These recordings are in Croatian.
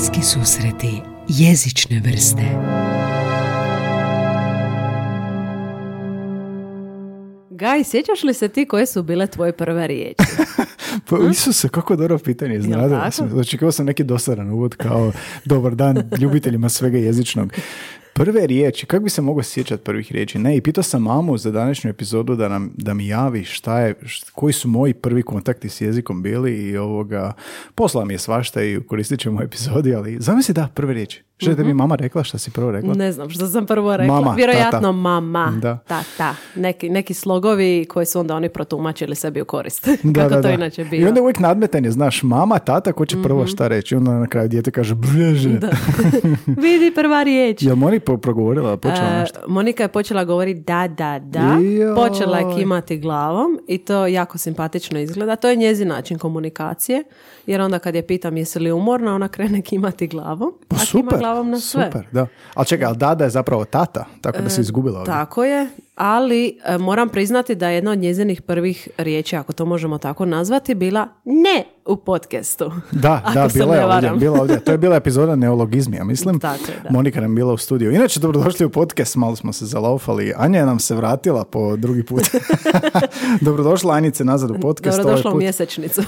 Bliski susreti jezične vrste Gaj, sjećaš li se ti koje su bile tvoje prve riječi? Pa Isuse, kako dobro pitanje, znate. Očekivao sam neki dosadan uvod kao dobar dan ljubiteljima svega jezičnog. Prve riječi, kako bi se mogao sjećati prvih riječi? Ne, i pitao sam mamu za današnju epizodu da, nam, da mi javi šta je, št- koji su moji prvi kontakti s jezikom bili i ovoga, poslala mi je svašta i koristit ćemo epizodi, ali zamisli da, prve riječi. Što je mi mama rekla, šta si prvo rekla? Ne znam što sam prvo rekla. Mama, Vjerojatno tata. mama, Da. tata. Neki, neki slogovi koji su onda oni protumačili sebi u korist. Da, Kako da, to da. inače I bilo. onda uvijek nadmetanje, znaš, mama, tata, ko će prvo šta reći? Onda na kraju dijete kaže, breže. Da. Vidi prva riječ. Jel Moni po- progovorila, počela E, nešto? Monika je počela govoriti da, da, da. Joj. Počela je kimati glavom i to jako simpatično izgleda. To je njezin način komunikacije. Jer onda kad je pitam jesi li umorna, ona krene kimati glavom. Pa super, glavom na sve. super, da. Ali čekaj, ali dada je zapravo tata, tako da se izgubila ovdje. Tako je, ali e, moram priznati da je jedna od njezinih prvih riječi, ako to možemo tako nazvati, bila ne u podcastu. Da, da, bila je ovdje, bila ovdje. To je bila epizoda neologizmija, mislim. Tako je, da. Monika nam bila u studiju. Inače, dobrodošli u podcast, malo smo se zalaufali. Anja nam se vratila po drugi put. dobrodošla Anjice nazad u podcast. ovaj Dobrodošla u put. mjesečnicu.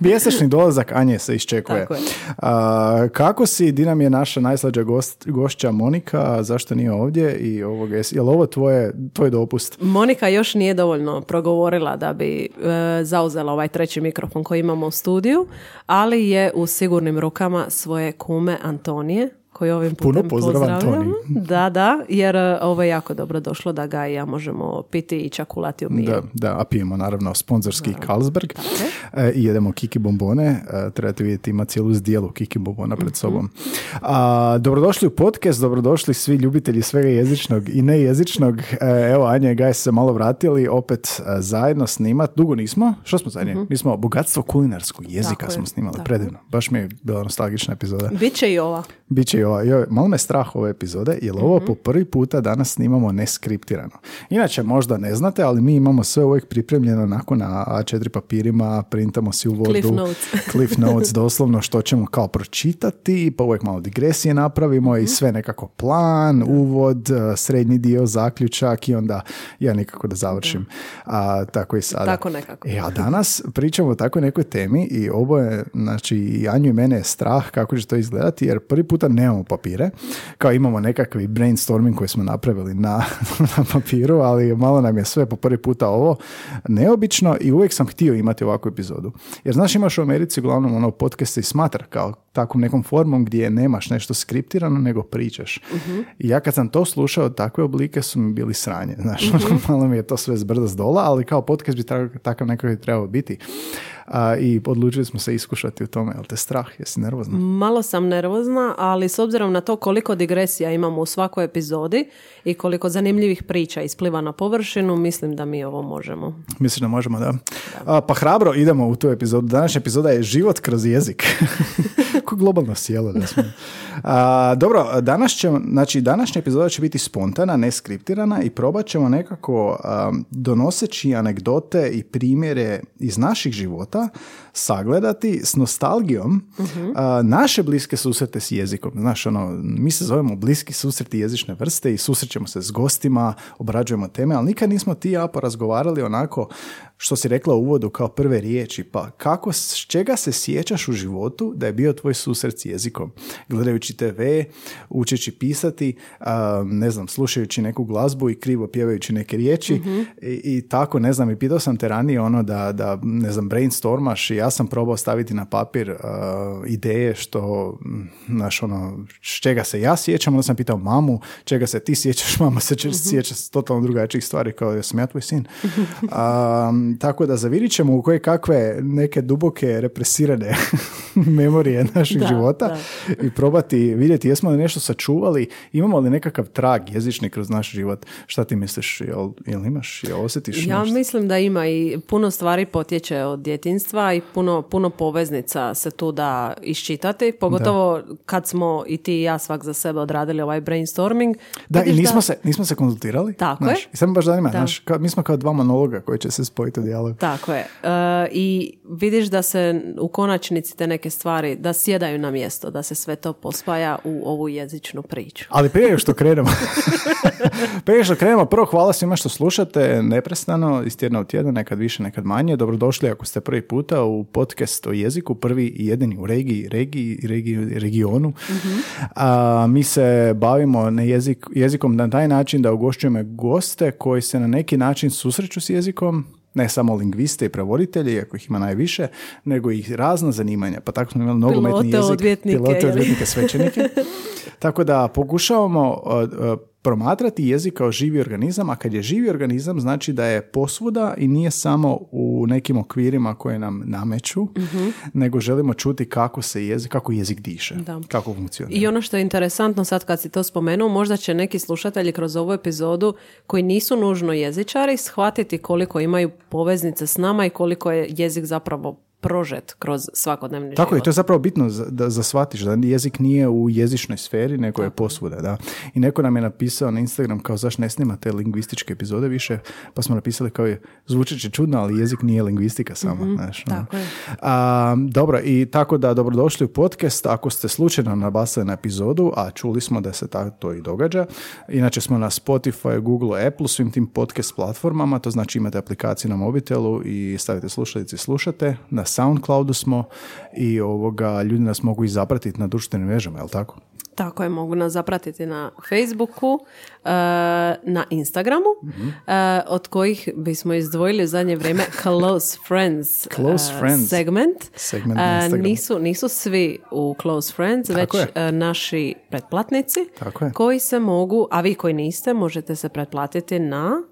Mjesečni dolazak Anje se iščekuje. Tako je. A, kako si, di nam je naša najslađa gost, gošća Monika, zašto nije ovdje i ovoga, jes- je li ovo tvoje, tvoj dopust? Monika još nije dovoljno progovorila da bi e, zauzela ovaj treći mikrofon koji imamo u studiju, ali je u sigurnim rukama svoje kume Antonije koji ovim Puno putem pozdrav, pozdravljamo. Antoni. Da, da, jer e, ovo je jako dobro došlo da ga i ja možemo piti i čakulati u miru. Da, da, a pijemo naravno sponzorski Carlsberg e, i jedemo kiki bombone. E, trebate vidjeti, ima cijelu zdjelu kiki bombona Mhm. pred sobom. A, dobrodošli u podcast, dobrodošli svi ljubitelji svega jezičnog i nejezičnog. E, evo, Anja i Gaj se malo vratili, opet e, zajedno snimat. Dugo nismo? Što smo zadnje? Mi smo bogatstvo kulinarskog jezika Mhm. Tako smo snimali, tako. predivno. Baš mi je bila nostalgična epizoda. Biće i ova. Biće i ova, joj, malo me strah ove epizode, jer ovo Mhm. po prvi puta danas snimamo neskriptirano. Inače, možda ne znate, ali mi imamo sve uvijek pripremljeno onako na A4 papirima, printamo si u vodu. Cliff notes. Cliff notes, doslovno što ćemo kao pročitati, pa uvijek malo digresije napravimo Mhm. i sve nekako plan, uvod, eh, srednji dio, zaključak i onda ja nekako da završim. A, tako i sada. Tako nekako. E, a danas pričamo o takvoj nekoj temi i oboje, znači i Anju i mene je strah kako će to izgledati jer prvi puta nemamo papire, kao imamo nekakvi brainstorming koji smo napravili na, na papiru, ali malo nam je sve po prvi puta ovo neobično i uvijek sam htio imati ovakvu epizodu. Jer znaš imaš u Americi uglavnom ono podcast se i smatra kao takvom nekom formom gdje nemaš nešto skriptirano nego pričaš. I ja kad sam to slušao, takve oblike su mi bili sranje. Znaš, malo mi je to sve zbrda s dola, ali kao podcast bi takav nekako trebao biti. A, I odlučili smo se iskušati u tome. Jel te strah? Jesi nervozna? Malo sam nervozna, ali s obzirom na to koliko digresija imamo u svakoj epizodi i koliko zanimljivih priča ispliva na površinu, mislim da mi ovo možemo. Mislim da možemo, da. A, pa hrabro idemo u tu epizodu. Današnja epizoda je život kroz jezik. Ko globalno sjelo da smo. A, dobro, danas ćemo, znači današnja epizoda će biti spontana, neskriptirana i probat ćemo nekako a, donoseći anegdote i primjere iz naših života sagledati s nostalgijom a, naše bliske susrete s jezikom. Znaš, ono, mi se zovemo bliski susreti jezične vrste i susrećemo se s gostima, obrađujemo teme, ali nikad nismo ti ja porazgovarali onako što si rekla u uvodu kao prve riječi, pa kako, s čega se sjećaš u životu da je bio tvoj susret s jezikom? Gledajući TV, učeći pisati, a, ne znam, slušajući neku glazbu i krivo pjevajući neke riječi I, i tako, ne znam, i pitao sam te ranije ono da, da ne znam, brainstormaš i ja sam probao staviti na papir a, ideje što, znaš, ono, s čega se ja sjećam, onda sam pitao mamu, čega se ti sjećaš, mama se će sjeća totalno drugačijih stvari kao da sam ja tvoj sin. A, tako da zavirit ćemo u koje kakve neke duboke represirane memorije naših Da, života i probati vidjeti jesmo li nešto sačuvali, imamo li nekakav trag jezični kroz naš život. Šta ti misliš, jel, jel imaš, jel osjetiš Ja nešto? mislim da ima i puno stvari potječe od djetinstva i puno, puno poveznica se tu da iščitati, pogotovo kad smo i ti i ja svak za sebe odradili ovaj brainstorming. Da, i nismo se, nismo se konzultirali. Tako znaš, je. I sad baš zanima, Da. znaš, kao, mi smo kao dva monologa koji će se spojiti u dijalog. Tako je. E, I vidiš da se u konačnici te neke stvari da sjedaju na mjesto, da se sve to pospaja u ovu jezičnu priču. Ali prije što krenemo, prije što krenemo, prvo hvala svima što slušate neprestano, iz tjedna u tjedan, nekad više, nekad manje. Dobrodošli ako ste prvi puta u podcast o jeziku, prvi i jedini u regiji, regiji, regiji regionu. A, mi se bavimo na jezik, jezikom na taj način da ugošćujemo goste koji se na neki način susreću s jezikom, ne samo lingviste i prevoditelji, iako ih ima najviše, nego i razna zanimanja. Pa tako smo imali nogometni jezik, odvjetnike, pilote, odvjetnike, svećenike. tako da pokušavamo uh, uh, promatrati jezik kao živi organizam, a kad je živi organizam znači da je posvuda i nije samo u nekim okvirima koje nam nameću, nego želimo čuti kako se jezik, kako jezik diše, Da. kako funkcionira. I ono što je interesantno sad kad si to spomenuo, možda će neki slušatelji kroz ovu epizodu koji nisu nužno jezičari shvatiti koliko imaju poveznice s nama i koliko je jezik zapravo prožet kroz svakodnevni Tako je, to je zapravo bitno za- da, za shvatiš, da jezik nije u jezičnoj sferi, nego je posvuda, da. I neko nam je napisao na Instagram kao zašto ne snimate lingvističke epizode više, pa smo napisali kao je, zvučat će čudno, ali jezik nije lingvistika samo, znaš. ono. Tako je. A, dobro, i tako da dobrodošli u podcast, ako ste slučajno nabasali na epizodu, a čuli smo da se ta, to i događa, inače smo na Spotify, Google, Apple, svim tim podcast platformama, to znači imate aplikaciju na mobitelu i stavite slušalice i slušate, na Soundcloudu smo i ovoga, ljudi nas mogu i zapratiti na društvenim mrežama, jel tako? Tako je, mogu nas zapratiti na Facebooku, e, na Instagramu, Mhm. e, od kojih bismo izdvojili u zadnje vrijeme Close Friends, Close e, Friends. segment. Segment na nisu, nisu svi u Close Friends, već je. naši pretplatnici Tako je. koji se mogu, a vi koji niste, možete se pretplatiti na...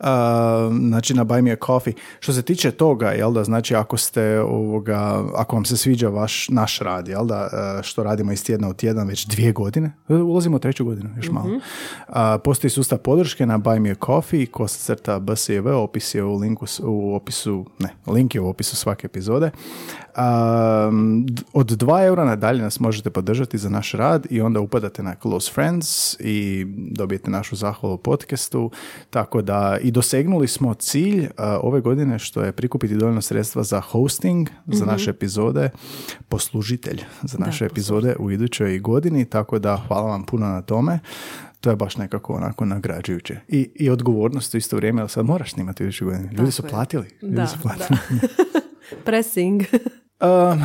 A, znači na Buy Me a Coffee. Što se tiče toga, jel da, znači ako ste ovoga, ako vam se sviđa vaš, naš rad, jel da, e, što radimo iz tjedna u tjedan već dvije godine, ulazimo u treću godinu, još malo. A, postoji sustav podrške na Buy Me a Coffee, kosa crta BSJV, opis je u linku, u opisu, ne, link je u opisu svake epizode. D- od 2 eura nadalje nas možete podržati za naš rad i onda upadate na Close Friends i dobijete našu zahvalu u podcastu, tako da i dosegnuli smo cilj a, ove godine što je prikupiti dovoljno sredstva za hosting za naše epizode, poslužitelj za naše epizode u idućoj godini, tako da hvala vam puno na tome. To je baš nekako onako nagrađujuće. I, i odgovornost u isto vrijeme, ali sad moraš snimati u idućoj godini. Ljudi su platili. Ljudi Da, su platili. Pressing. Um,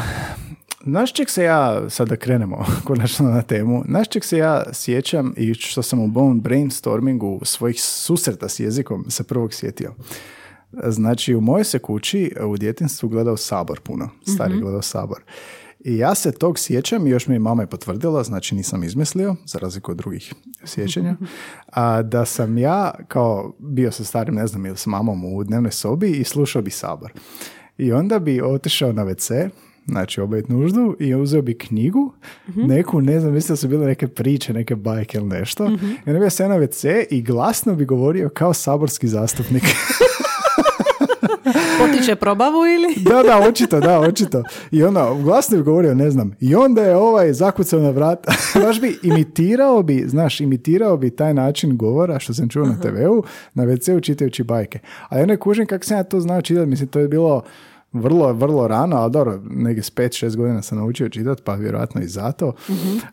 znaš čeg se ja, sad da krenemo konačno na temu, znaš čeg se ja sjećam i što sam u ovom brainstormingu svojih susreta s jezikom se prvog sjetio. Znači, u mojoj se kući u djetinstvu gledao Sabor puno, stari gledao Sabor. I ja se tog sjećam i još mi je mama je potvrdila, znači nisam izmislio, za razliku od drugih sjećanja, a da sam ja kao bio sa starim, ne znam, ili s mamom u dnevnoj sobi i slušao bi Sabor. I onda bi otišao na WC, znači obavit nuždu i uzeo bi knjigu, neku, ne znam, mislim da su bile neke priče, neke bajke ili nešto. I onda bi ja se na WC i glasno bi govorio kao saborski zastupnik. Potiče probavu ili? da, da, očito, da, očito. I onda glasno bi govorio, ne znam, i onda je ovaj zakucao na vrat. Baš bi imitirao bi, znaš, imitirao bi taj način govora što sam čuo na TV-u, na WC-u čitajući bajke. A ja ne kužim kako sam ja to znao čitati, mislim, to je bilo vrlo, vrlo rano, ali dobro, negdje s 5-6 godina sam naučio čitati, pa vjerojatno i zato,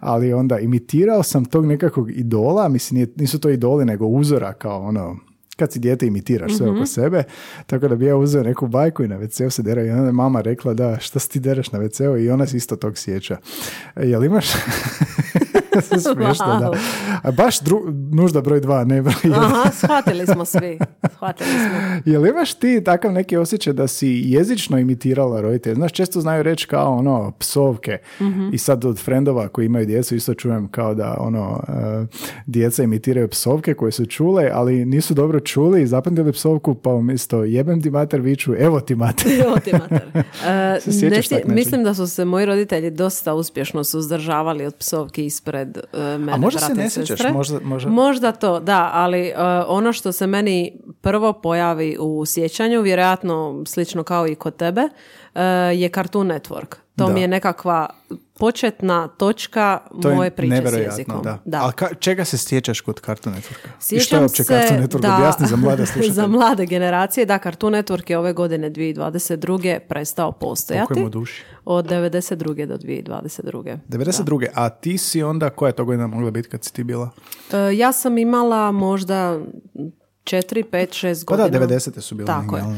ali onda imitirao sam tog nekakvog idola, mislim, nisu to idoli, nego uzora kao ono, kad si dijete imitiraš sve oko sebe, tako da bi ja uzeo neku bajku i na WC-u se derao i onda je mama rekla da šta se ti dereš na WC-u i ona se isto tog sjeća. E, Jel imaš? Smiješno, da. Wow. A baš dru- nužda broj dva, ne broj jedan. Aha, shvatili smo svi. Shvatili smo. Jel imaš ti takav neki osjećaj da si jezično imitirala roditelje? Znaš, često znaju reći kao ono psovke i sad od frendova koji imaju djecu isto čujem kao da ono e, djeca imitiraju psovke koje su čule, ali nisu dobro čuli i zapamtili psovku pa umjesto jebem ti mater viču evo ti mater. Evo ti mater. Sjećaš ne mislim da su se moji roditelji dosta uspješno suzdržavali od psovki ispred e, mene, A možda se ne sjećaš, možda- možda- Možda to, da, ali e, ono što se meni prvo pojavi u sjećanju, vjerojatno slično kao i kod tebe, e, je Cartoon Network. To Da. mi je nekakva početna točka To moje je priče s jezikom. da. Da. Ali ka- čega se sjećaš kod Cartoon Networka? I Sjećam što je uopće se Cartoon Network? da- Objasni za mlade slušatelje. za mlade generacije, da, Cartoon Network je ove godine 2022. prestao postojati. Duši? Od 92. do 2022. 92. A ti si onda, koja je to godina mogla biti kad si ti bila? E, ja sam imala možda 4, 5, 6 Pa godina. da, 90. su bile Tako je. E,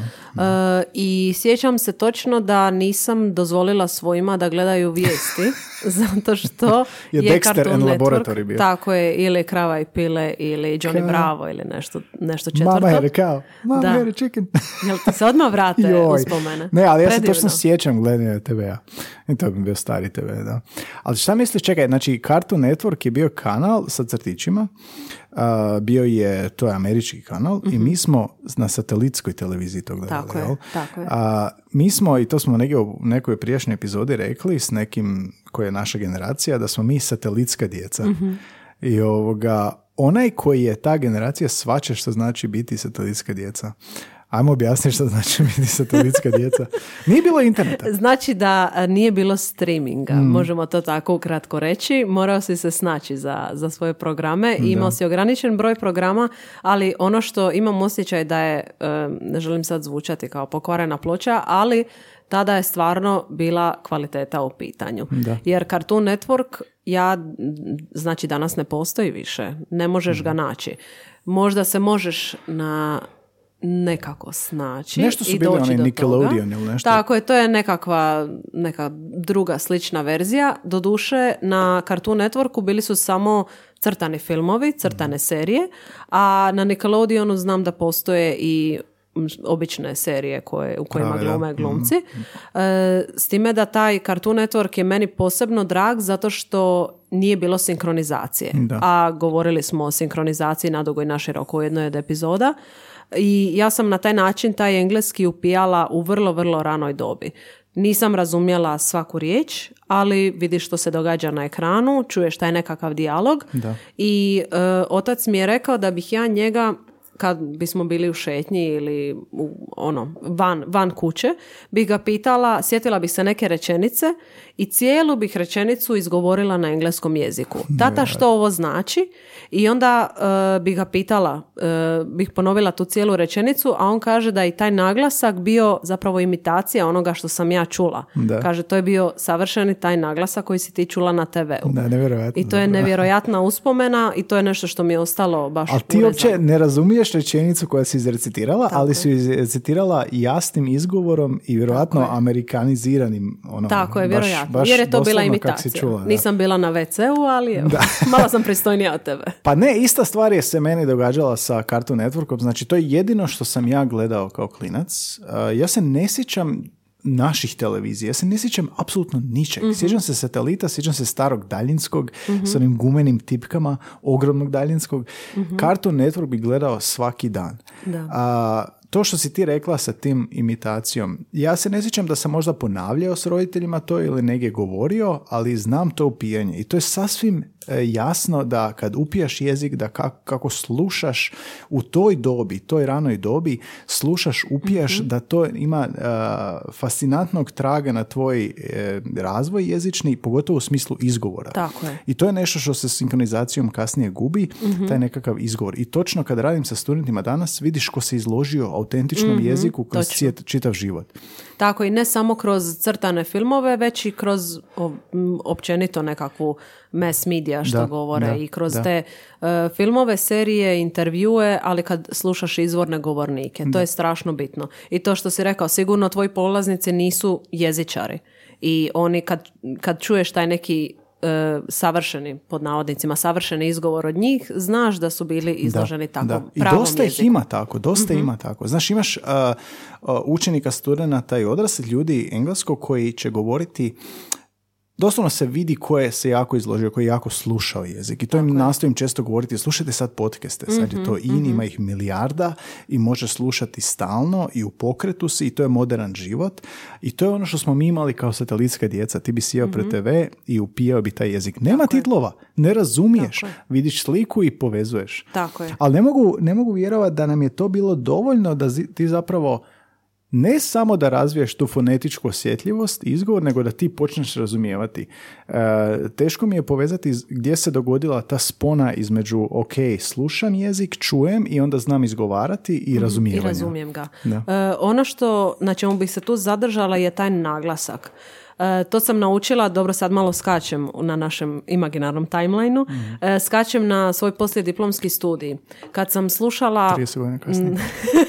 I sjećam se točno da nisam dozvolila svojima da gledaju vijesti, zato što Je je, Dexter Cartoon and Network, Laboratory bio. Tako je, ili Krava i pile, ili Johnny Krava. Bravo, ili nešto, nešto četvrto. Mama a cow. Mama Da. a chicken. Jel ti se odmah vrate Joj. uspomene? Ne, ali ja se Predivno. točno sjećam gledanja TV-a. I to bi bio stari TV, da. Ali šta misliš, čekaj, znači Cartoon Network je bio kanal sa crtićima, a, bio je, to je američki kanal i mi smo na satelitskoj televiziji to gledali, Mhm. Tako je, tako je. A, mi smo, i to smo negdje u nekoj prijašnjoj epizodi rekli s nekim koji je naša generacija, da smo mi satelitska djeca. Mhm. I ovoga, onaj koji je ta generacija svače što znači biti satelitska djeca. Ajmo objasniti što znači biti satelitska djeca. Nije bilo interneta. Znači da a, nije bilo streaminga, Mm. možemo to tako ukratko reći. Morao si se snaći za, za svoje programe. i Imao si ograničen broj programa, ali ono što imam osjećaj da je, e, ne želim sad zvučati kao pokvarena ploča, ali tada je stvarno bila kvaliteta u pitanju. Da. Jer Cartoon Network, ja, znači danas ne postoji više. Ne možeš Mm. ga naći. Možda se možeš na nekako snaći Nešto su i bili doći do Nickelodeon ili nešto. Tako je, to je nekakva neka druga slična verzija. Doduše, na Cartoon Networku bili su samo crtani filmovi, crtane serije, a na Nickelodeonu znam da postoje i obične serije koje, u kojima Prave, glume glumci. E, s time da taj Cartoon Network je meni posebno drag zato što nije bilo sinkronizacije. Da. A govorili smo o sinkronizaciji nadugo i naširoko u jednoj od epizoda. I ja sam na taj način taj engleski upijala u vrlo, vrlo ranoj dobi. Nisam razumjela svaku riječ, ali vidiš što se događa na ekranu, čuješ taj nekakav dijalog. I e, otac mi je rekao da bih ja njega kad bismo bili u šetnji ili u, ono, van, van kuće, bih ga pitala, sjetila bih se neke rečenice i cijelu bih rečenicu izgovorila na engleskom jeziku. Tata, što ovo znači? I onda e, bih ga pitala, e, bih ponovila tu cijelu rečenicu, a on kaže da je i taj naglasak bio zapravo imitacija onoga što sam ja čula. Da. Kaže, to je bio savršeni taj naglasak koji si ti čula na TV-u. Da, nevjerojatno. I to je nevjerojatna uspomena i to je nešto što mi je ostalo baš Ali ti urezano. uopće ne razumiješ rečenicu koja si izrecitirala, ali si ju izrecitirala jasnim izgovorom i vjerojatno Tako amerikaniziranim. Ono, Tako je, vjerojatno. baš Jer je to bila imitacija. čula. Nisam bila na WC-u, ali evo, malo sam pristojnija od tebe. Pa ne, ista stvar je se meni događala sa Cartoon Networkom. Znači, to je jedino što sam ja gledao kao klinac. Uh, ja se ne sjećam naših televizija. Ja se ne sjećam apsolutno ničeg. Mhm. Sjećam se satelita, sjećam se starog daljinskog s onim gumenim tipkama, ogromnog daljinskog. Cartoon Network bi gledao svaki dan. Da. A, to što si ti rekla sa tim imitacijom, ja se ne sjećam da sam možda ponavljao s roditeljima to ili negdje govorio, ali znam to upijanje. I to je sasvim jasno da kad upijaš jezik, da ka- kako slušaš u toj dobi, toj ranoj dobi, slušaš, upijaš, Mhm. da to ima e, fascinantnog traga na tvoj e, razvoj jezični, pogotovo u smislu izgovora. Tako je. I to je nešto što se sinkronizacijom kasnije gubi, Mhm. taj nekakav izgovor. I točno kad radim sa studentima danas, vidiš ko se izložio autentičnom jeziku kroz čitav život. Tako i ne samo kroz crtane filmove, već i kroz općenito nekakvu mass media što Da, govore da, i kroz da. te e, filmove, serije, intervjue, ali kad slušaš izvorne govornike, to je strašno bitno. I to što si rekao, sigurno tvoji polaznici nisu jezičari i oni kad, kad čuješ taj neki e, savršeni, pod navodnicima, savršeni izgovor od njih, znaš da su bili izloženi Da, takvom da. I dosta ih jeziku. Mhm. ima tako, dosta ima tako. Znaš, imaš uh, uh, učenika, studenata i odraslih ljudi engleskog koji će govoriti doslovno se vidi ko je se jako izložio, ko je jako slušao jezik. I to im nastojim često govoriti, slušajte sad podcaste, sad je to Mhm, in, ima ih milijarda i može slušati stalno i u pokretu si i to je modern život. I to je ono što smo mi imali kao satelitska djeca. Ti bi sjeo pred Mhm. TV i upijao bi taj jezik. Nema titlova, ne razumiješ, Tako je. vidiš sliku i povezuješ. Tako je. Ali ne mogu, ne mogu vjerovati da nam je to bilo dovoljno da zi- ti zapravo ne samo da razviješ tu fonetičku osjetljivost i izgovor, nego da ti počneš razumijevati. E, teško mi je povezati gdje se dogodila ta spona između ok, slušam jezik, čujem i onda znam izgovarati i Mhm, razumijevanje. I razumijem ga. Da. E, ono što, na čemu bih se tu zadržala je taj naglasak. E, to sam naučila, dobro sad malo skačem na našem imaginarnom timelineu, E, skačem na svoj poslijediplomski studij. Kad sam slušala 30 godina kasnije.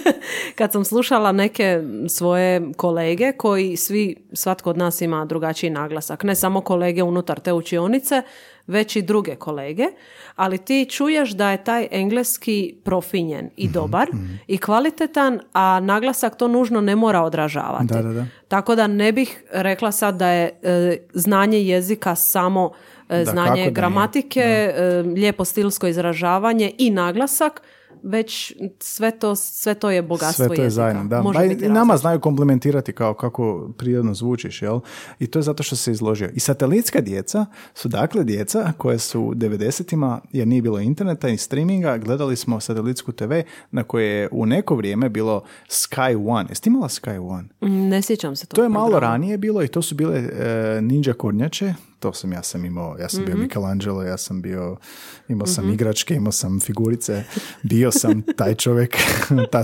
kad sam slušala neke svoje kolege koji svi, svatko od nas ima drugačiji naglasak. Ne samo kolege unutar te učionice, već i druge kolege. Ali ti čuješ da je taj engleski profinjen i Mhm, dobar i kvalitetan, a naglasak to nužno ne mora odražavati. Da, da, da. Tako da ne bih rekla sad da je e, znanje jezika samo e, znanje gramatike, e, lijepo stilsko izražavanje i naglasak, već sve to, sve to je bogatstvo Sve to je jezika. zajedno, da. Može Ba, biti nama znaju komplementirati kao kako prirodno zvučiš, jel? I to je zato što se izložio. I satelitska djeca su dakle djeca koje su u 90-ima, jer nije bilo interneta i streaminga, gledali smo satelitsku TV na koje je u neko vrijeme bilo Sky One. Jesi ti imala Sky One? Mm, Ne sjećam se tog To je malo ranije bilo i to su bile e, ninja kornjače. To sam, ja sam imao, ja sam bio Mhm. Michelangelo, ja sam bio, imao sam igračke, imao sam figurice, bio sam taj čovjek, ta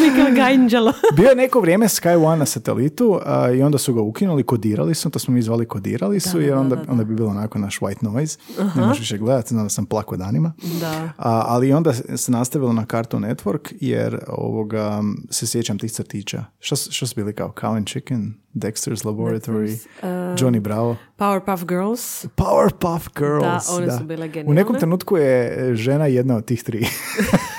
kornjača. Michelangelo. Bio je neko vrijeme Sky One na satelitu a, i onda su ga ukinuli, kodirali su, to smo mi zvali kodirali su, Da, jer da, onda, da, da. onda bi bilo onako naš white noise, ne možeš više gledati, znam da sam plako danima. Da. A, ali onda se nastavilo na Cartoon Network jer ovoga, se sjećam tih crtića. Što, što su bili kao Cow and Chicken, Dexter's Laboratory, Johnny Bravo. Powerpuff Girls. Powerpuff Girls. Da, one su bile U nekom genijalne. trenutku je žena jedna od tih tri.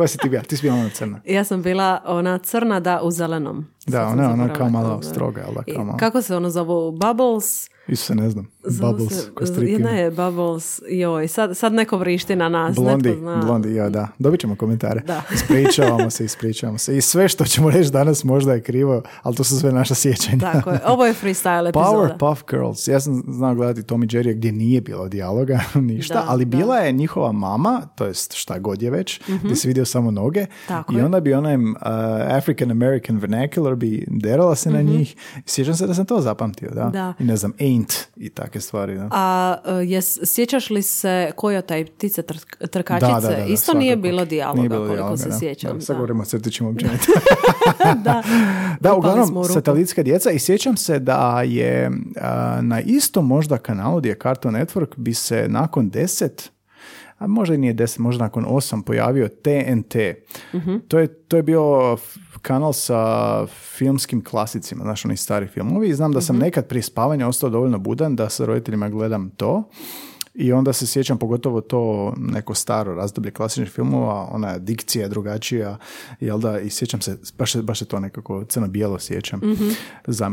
Koja si ti bila? Ti si bila ona crna. Ja sam bila ona crna da u zelenom. Da, Sad ona je ona zaboravila kao malo zove. stroga, kao malo. Kako se ono zovu? Bubbles? Isuse, ne znam. Bubbles, se- Jedna je Bubbles, joj, sad, sad neko vrišti na nas. Blondi, zna. blondi, ja da. Dobit ćemo komentare. Da. Ispričavamo se, ispričavamo se. I sve što ćemo reći danas možda je krivo, ali to su sve naša sjećanja. Tako je, ovo je freestyle epizoda. Powerpuff Girls. Ja sam znao gledati Tom i Jerry gdje nije bilo dijaloga, ništa, Da, ali da. bila je njihova mama, to jest šta god je već, gdje si vidio samo noge Mhm. Tako i je. onda bi onaj uh, African American vernacular bi derala se na njih. Sjećam se da sam to zapamtio, da. Mhm. Da. I ne znam, ain't i takve stvari, da. A e, jes, sjećaš li se Kojota i ptice tr- trkačice? Da, da, da, Isto nije bilo dijaloga, Nije bilo koliko dijaloga, se sjećam. Da, sad govorimo o crtićima općenito. da. Da, uglavnom, satelitska djeca i sjećam se da je a, na istom možda kanalu gdje je Cartoon Network bi se nakon deset a možda i nije deset, možda nakon osam pojavio TNT. Mhm. To, je, to je bio kanal sa filmskim klasicima, znaš, oni stari filmovi i znam da Mhm. sam nekad prije spavanja ostao dovoljno budan da sa roditeljima gledam to. I onda se sjećam pogotovo to neko staro razdoblje klasičnih filmova, ona dikcija je drugačija, jel da, i sjećam se, baš, baš se to nekako crno-bijelo sjećam, mm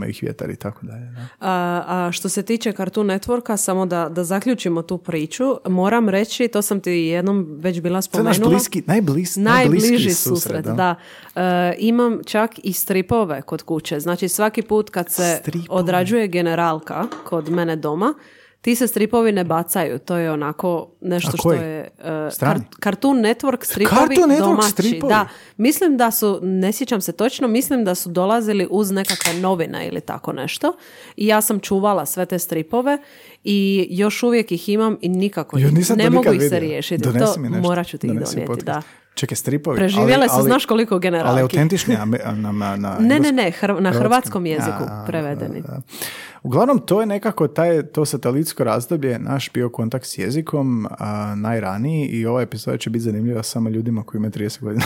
ih vjetar i tako dalje. Da. A, a što se tiče Cartoon Networka, samo da, da zaključimo tu priču, moram reći, to sam ti jednom već bila To je spomenula. naš bliski, najblis, Najbliži najbliski susret, da. E, imam čak i stripove kod kuće. Znači svaki put kad se Stripove. odrađuje generalka kod mene doma, ti se stripovi ne bacaju. To je onako nešto A što je... e, Strani? Kar- Cartoon Network stripovi Cartoon Network domaći. stripovi? Da, mislim da su, ne sjećam se točno, mislim da su dolazili uz nekakve novine ili tako nešto. I ja sam čuvala sve te stripove i još uvijek ih imam i nikako Jo, nisam ne mogu ih se riješiti. Donesi to mi nešto. morat ću ti ih donijeti, da. Čekaj, stripovi. Preživjele su, znaš koliko generalki. Ali autentični a me- a na, na, na Ne, ne, ne, hr- na hrvatskom jeziku A, prevedeni. da, da. Uglavnom, to je nekako taj, to satelitsko razdoblje, naš bio kontakt s jezikom a, najraniji i ova epizoda će biti zanimljiva samo ljudima koji imaju 30 godina.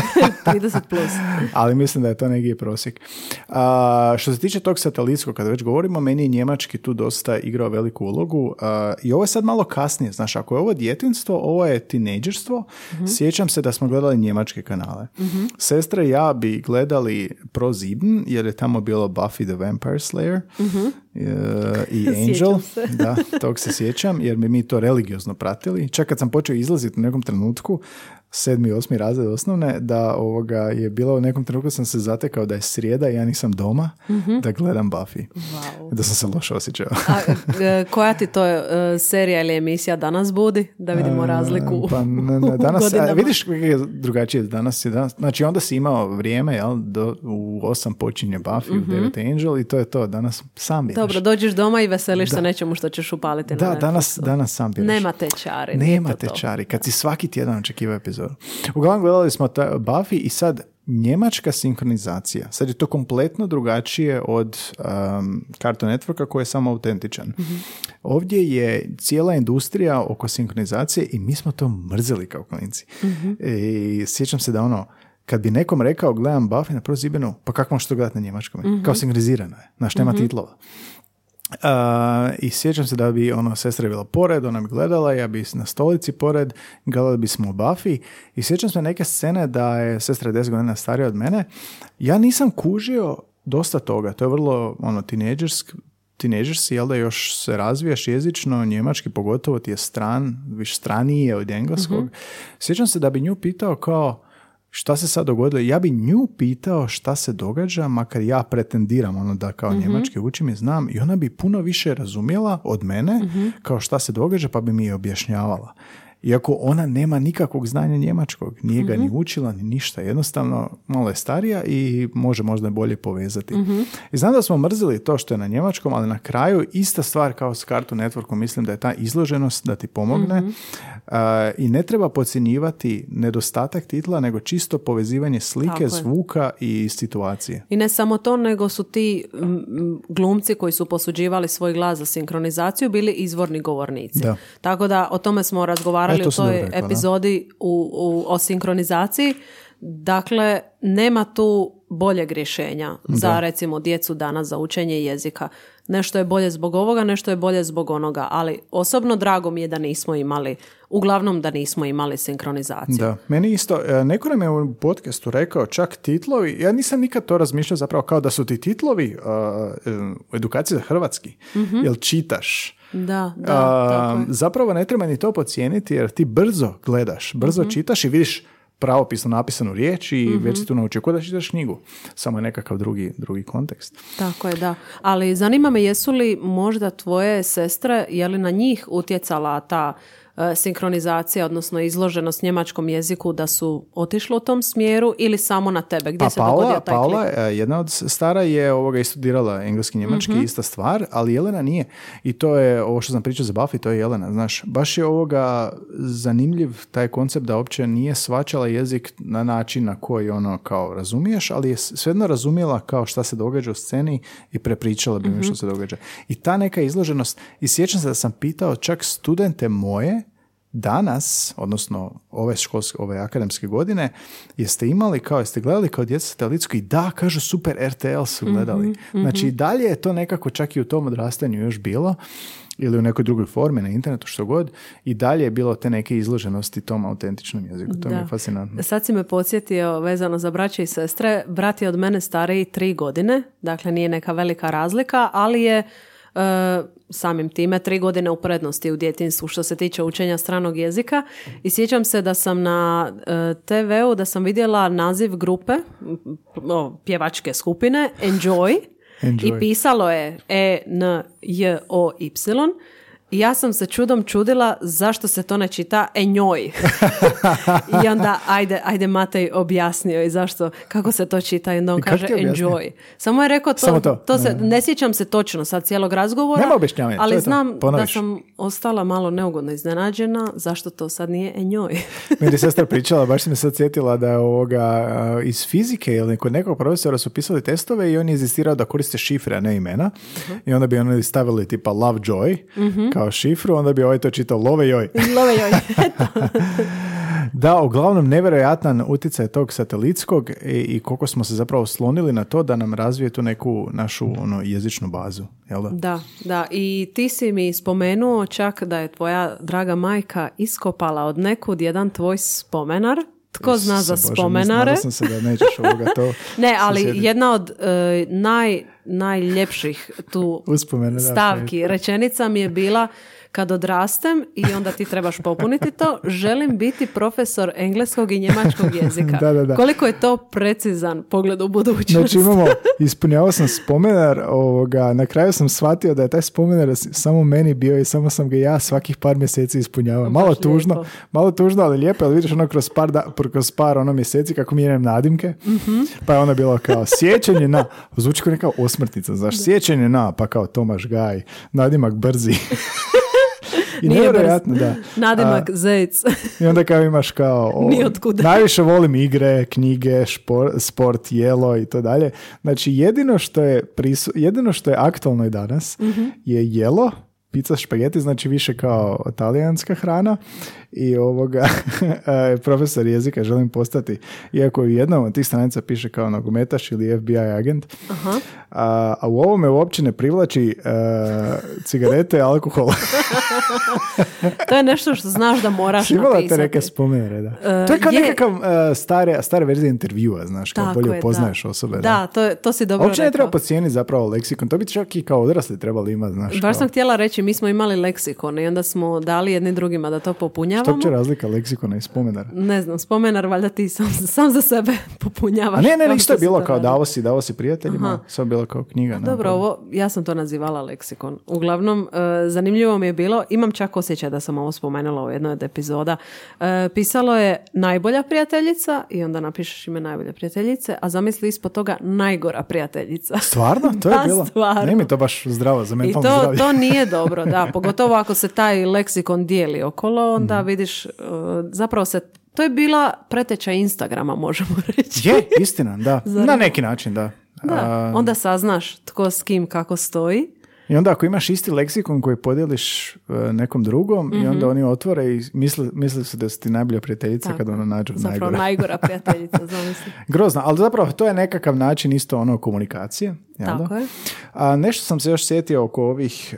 30 plus. Ali mislim da je to neki prosjek. A, što se tiče tog satelitskog, kada već govorimo, meni je njemački tu dosta igrao veliku ulogu. A, I ovo je sad malo kasnije. Znaš, ako je ovo djetinstvo, ovo je tinejdžerstvo. Sjećam se da smo gledali njemačke kanale. Sestra i ja bi gledali Pro Sieben, jer je tamo bilo Buffy the Vampire Slayer e, i Angel. Da, tog se sjećam, jer bi mi to religiozno pratili. Čak kad sam počeo izlaziti u nekom trenutku, sedmi, osmi razred osnovne, da ovoga je bilo u nekom trenutku sam se zatekao da je srijeda i ja nisam doma, da gledam Buffy. Wow. Da sam se loše osjećao. A e, koja ti to e, serija ili emisija danas budi? Da vidimo razliku Pa, ne, ne, u danas, a, vidiš kako je drugačije danas je danas. Znači onda si imao vrijeme, jel, do, u osam počinje Buffy, u devet Angel i to je to. Danas sam biraš. Dobro, dođeš doma i veseliš se nečemu što ćeš upaliti na Da, Netflixu. danas, danas sam biraš. Nema te čari. Nema te čari. Kad si svaki tjedan očekivao epizodu. Uglavnom gledali smo ta Buffy i sad njemačka sinkronizacija. Sad je to kompletno drugačije od um, Cartoon Networka koji je samo autentičan. Ovdje je cijela industrija oko sinkronizacije i mi smo to mrzeli kao klinci. I sjećam se da ono, kad bi nekom rekao gledam Buffy na prvu zibenu, pa kako možeš to gledati na njemačkom? Kao sinkronizirano je. Znaš, nema titlova. Uh, I sjećam se da bi ono sestra bila pored, ona bi gledala, ja bi na stolici pored, gledali bismo Buffy i sjećam se neke scene da je sestra 10 godina starija od mene. Ja nisam kužio dosta toga, to je vrlo ono tinejdžersk, tinejdžersi, jel da još se razvijaš jezično, njemački pogotovo ti je stran, više straniji je od engleskog. Sjećam se da bi nju pitao kao, šta se sad dogodilo? Ja bi nju pitao šta se događa, makar ja pretendiram ono da kao njemački učim i znam i ona bi puno više razumjela od mene kao šta se događa pa bi mi je objašnjavala. Iako ona nema nikakvog znanja njemačkog, nije ga ni učila ni ništa, jednostavno malo je starija i može možda bolje povezati. I znam da smo mrzili to što je na njemačkom, ali na kraju ista stvar kao s Cartoon Networkom, mislim da je ta izloženost da ti pomogne. Uh, i ne treba podcjenjivati nedostatak titla, nego čisto povezivanje slike, Tako je. zvuka i situacije. I ne samo to, nego su ti glumci koji su posuđivali svoj glas za sinkronizaciju bili izvorni govornici. Da. Tako da o tome smo razgovarali E, to u toj rekla, da. epizodi u, u, o sinkronizaciji. Dakle, nema tu boljeg rješenja za recimo djecu danas za učenje jezika. Nešto je bolje zbog ovoga, nešto je bolje zbog onoga, ali osobno drago mi je da nismo imali, uglavnom da nismo imali sinkronizaciju. Da, meni isto, e, neko nam je u podcastu rekao čak titlovi, ja nisam nikad to razmišljao zapravo kao da su ti titlovi uh, u edukaciji za hrvatski, jel čitaš. Da, da, tako je. zapravo ne treba ni to pocijeniti jer ti brzo gledaš, brzo Mhm. čitaš i vidiš pravopisno napisanu riječ i Mhm. već si tu naučio kod da čitaš knjigu. Samo je nekakav drugi, drugi kontekst. Tako je, da. Ali zanima me jesu li možda tvoje sestre, je li na njih utjecala ta sinkronizacija, odnosno izloženost njemačkom jeziku da su otišli u tom smjeru ili samo na tebe? Gdje Pa se Paula, taj klik? e, jedna od stara je ovoga i studirala engleski i njemački, Mhm. ista stvar, ali Jelena nije. I to je, ovo što sam pričao za Buffy, to je Jelena, znaš, baš je ovoga zanimljiv taj koncept da uopće nije svačala jezik na način na koji ono kao razumiješ, ali je svejedno razumjela kao šta se događa u sceni i prepričala bi mi Mhm. što se događa. I ta neka izloženost, i sjećam se da sam pitao čak studente moje, danas, odnosno ove školske, ove akademske godine, jeste imali kao, jeste gledali kao djeca satelitsku i da, kažu super RTL su gledali. Znači i dalje je to nekako čak i u tom odrastanju još bilo ili u nekoj drugoj formi na internetu, što god, i dalje je bilo te neke izloženosti tom autentičnom jeziku. To mi je Da. fascinantno. Sad si me podsjetio vezano za braće i sestre. Brat je od mene stariji tri godine, dakle nije neka velika razlika, ali je e, samim time tri godine u prednosti u djetinstvu što se tiče učenja stranog jezika. I sjećam se da sam na e, TV-u da sam vidjela naziv grupe, o, pjevačke skupine, Enjoy. Enjoy. I pisalo je E, N, J, O, Y. Ja sam se čudom čudila zašto se to ne čita enjoj. I onda, ajde, ajde Matej objasnio i zašto, kako se to čita i onda on I kaže enjoy. Samo je rekao to, Samo to, se, ne. sjećam se točno sad cijelog razgovora. Nema to Ali to. znam da sam ostala malo neugodno iznenađena zašto to sad nije. Meni je sestra pričala, baš sam me sad sjetila da je ovoga iz fizike ili kod nekog profesora su pisali testove i on je inzistirao da koriste šifre, a ne imena. I onda bi oni stavili tipa Lovejoy kao šifru, onda bi ovaj to čitao Love joj. Love joj. Da, uglavnom nevjerojatan utjecaj tog satelitskog i, i koliko smo se zapravo slonili na to da nam razvije tu neku našu ono, jezičnu bazu. Jel da? Da, da. I ti si mi spomenuo čak da je tvoja draga majka iskopala od nekud jedan tvoj spomenar. Tko zna za Bože, spomenare? Nadao sam se da nećeš ovoga to Ne, ali susjediti. jedna od e, naj, najljepših tu stavki, rečenica mi je bila kad odrastem i onda ti trebaš popuniti to, želim biti profesor engleskog i njemačkog jezika. Da, da, da. Koliko je to precizan pogled u budućnost? Znači imamo, ispunjavao sam spomenar, ovoga, na kraju sam shvatio da je taj spomenar samo meni bio i samo sam ga ja svakih par mjeseci ispunjavao. Malo Baš tužno, lijepo. malo tužno, ali lijepo, ali vidiš ono kroz par, da, kroz par ono mjeseci kako mijenjam nadimke, Mhm. pa je ono bilo kao sjećanje na, zvuči kao neka osmrtnica, znaš, sjećanje na, pa kao Tomaš Gaj, nadimak brzi. I Nije nevjerojatno, da. Nadimak Zec. I onda kao imaš kao... o. Najviše volim igre, knjige, špor, sport, jelo i to dalje. Znači jedino što je, prisu, jedino što je aktualno i danas Mhm. je jelo, pizza špageti, znači više kao talijanska hrana i ovoga profesor jezika želim postati, iako u jednom od tih stranica piše kao nogometaš ili FBI agent, a, a u ovome uopće ne privlači e, cigarete, alkohol. To je nešto što znaš da moraš Imala te napisati. neke spomene, da. to je kao je. nekakav uh, stare, stare verzija intervjua, znaš, kao Tako bolje je, upoznaješ da. osobe. Da, to, to si dobro Uopće ne treba podcijeniti zapravo leksikon, to bi čak i kao odrasli trebali imati, znaš. Baš kao, sam htjela reći, mi smo imali leksikon i onda smo dali jedni drugima da to što popunjavamo. uopće razlika leksikona i spomenara? Ne znam, spomenar valjda ti sam, sam za sebe popunjavaš. A ne, ne, ne, isto što je bilo kao davo si, davo si prijateljima, sve je bilo kao knjiga. nema Dobro, pojma. ovo, ja sam to nazivala leksikon. Uglavnom, e, zanimljivo mi je bilo, imam čak osjećaj da sam ovo spomenula u jednoj od epizoda, E, pisalo je najbolja prijateljica i onda napišeš ime najbolje prijateljice, a zamisli ispod toga najgora prijateljica. Stvarno? To je Da, bilo? stvarno. Nije mi to baš zdravo za I mentalno to, zdravlje. to nije dobro, da. Pogotovo ako se taj leksikon dijeli okolo, onda vidiš, e, zapravo se, to je bila preteča Instagrama, možemo reći. Je, istina, da. Na neki način, da. Da, onda saznaš tko s kim kako stoji. I onda ako imaš isti leksikon koji podijeliš e, nekom drugom i onda oni otvore i misle, misle su da su ti najbolja prijateljica Mhm. Tako. kad ono nađu Zapravo najgore. najgora prijateljica, zamisli. Grozno, ali zapravo to je nekakav način isto ono komunikacije. jel da? Tako je. A nešto sam se još sjetio oko ovih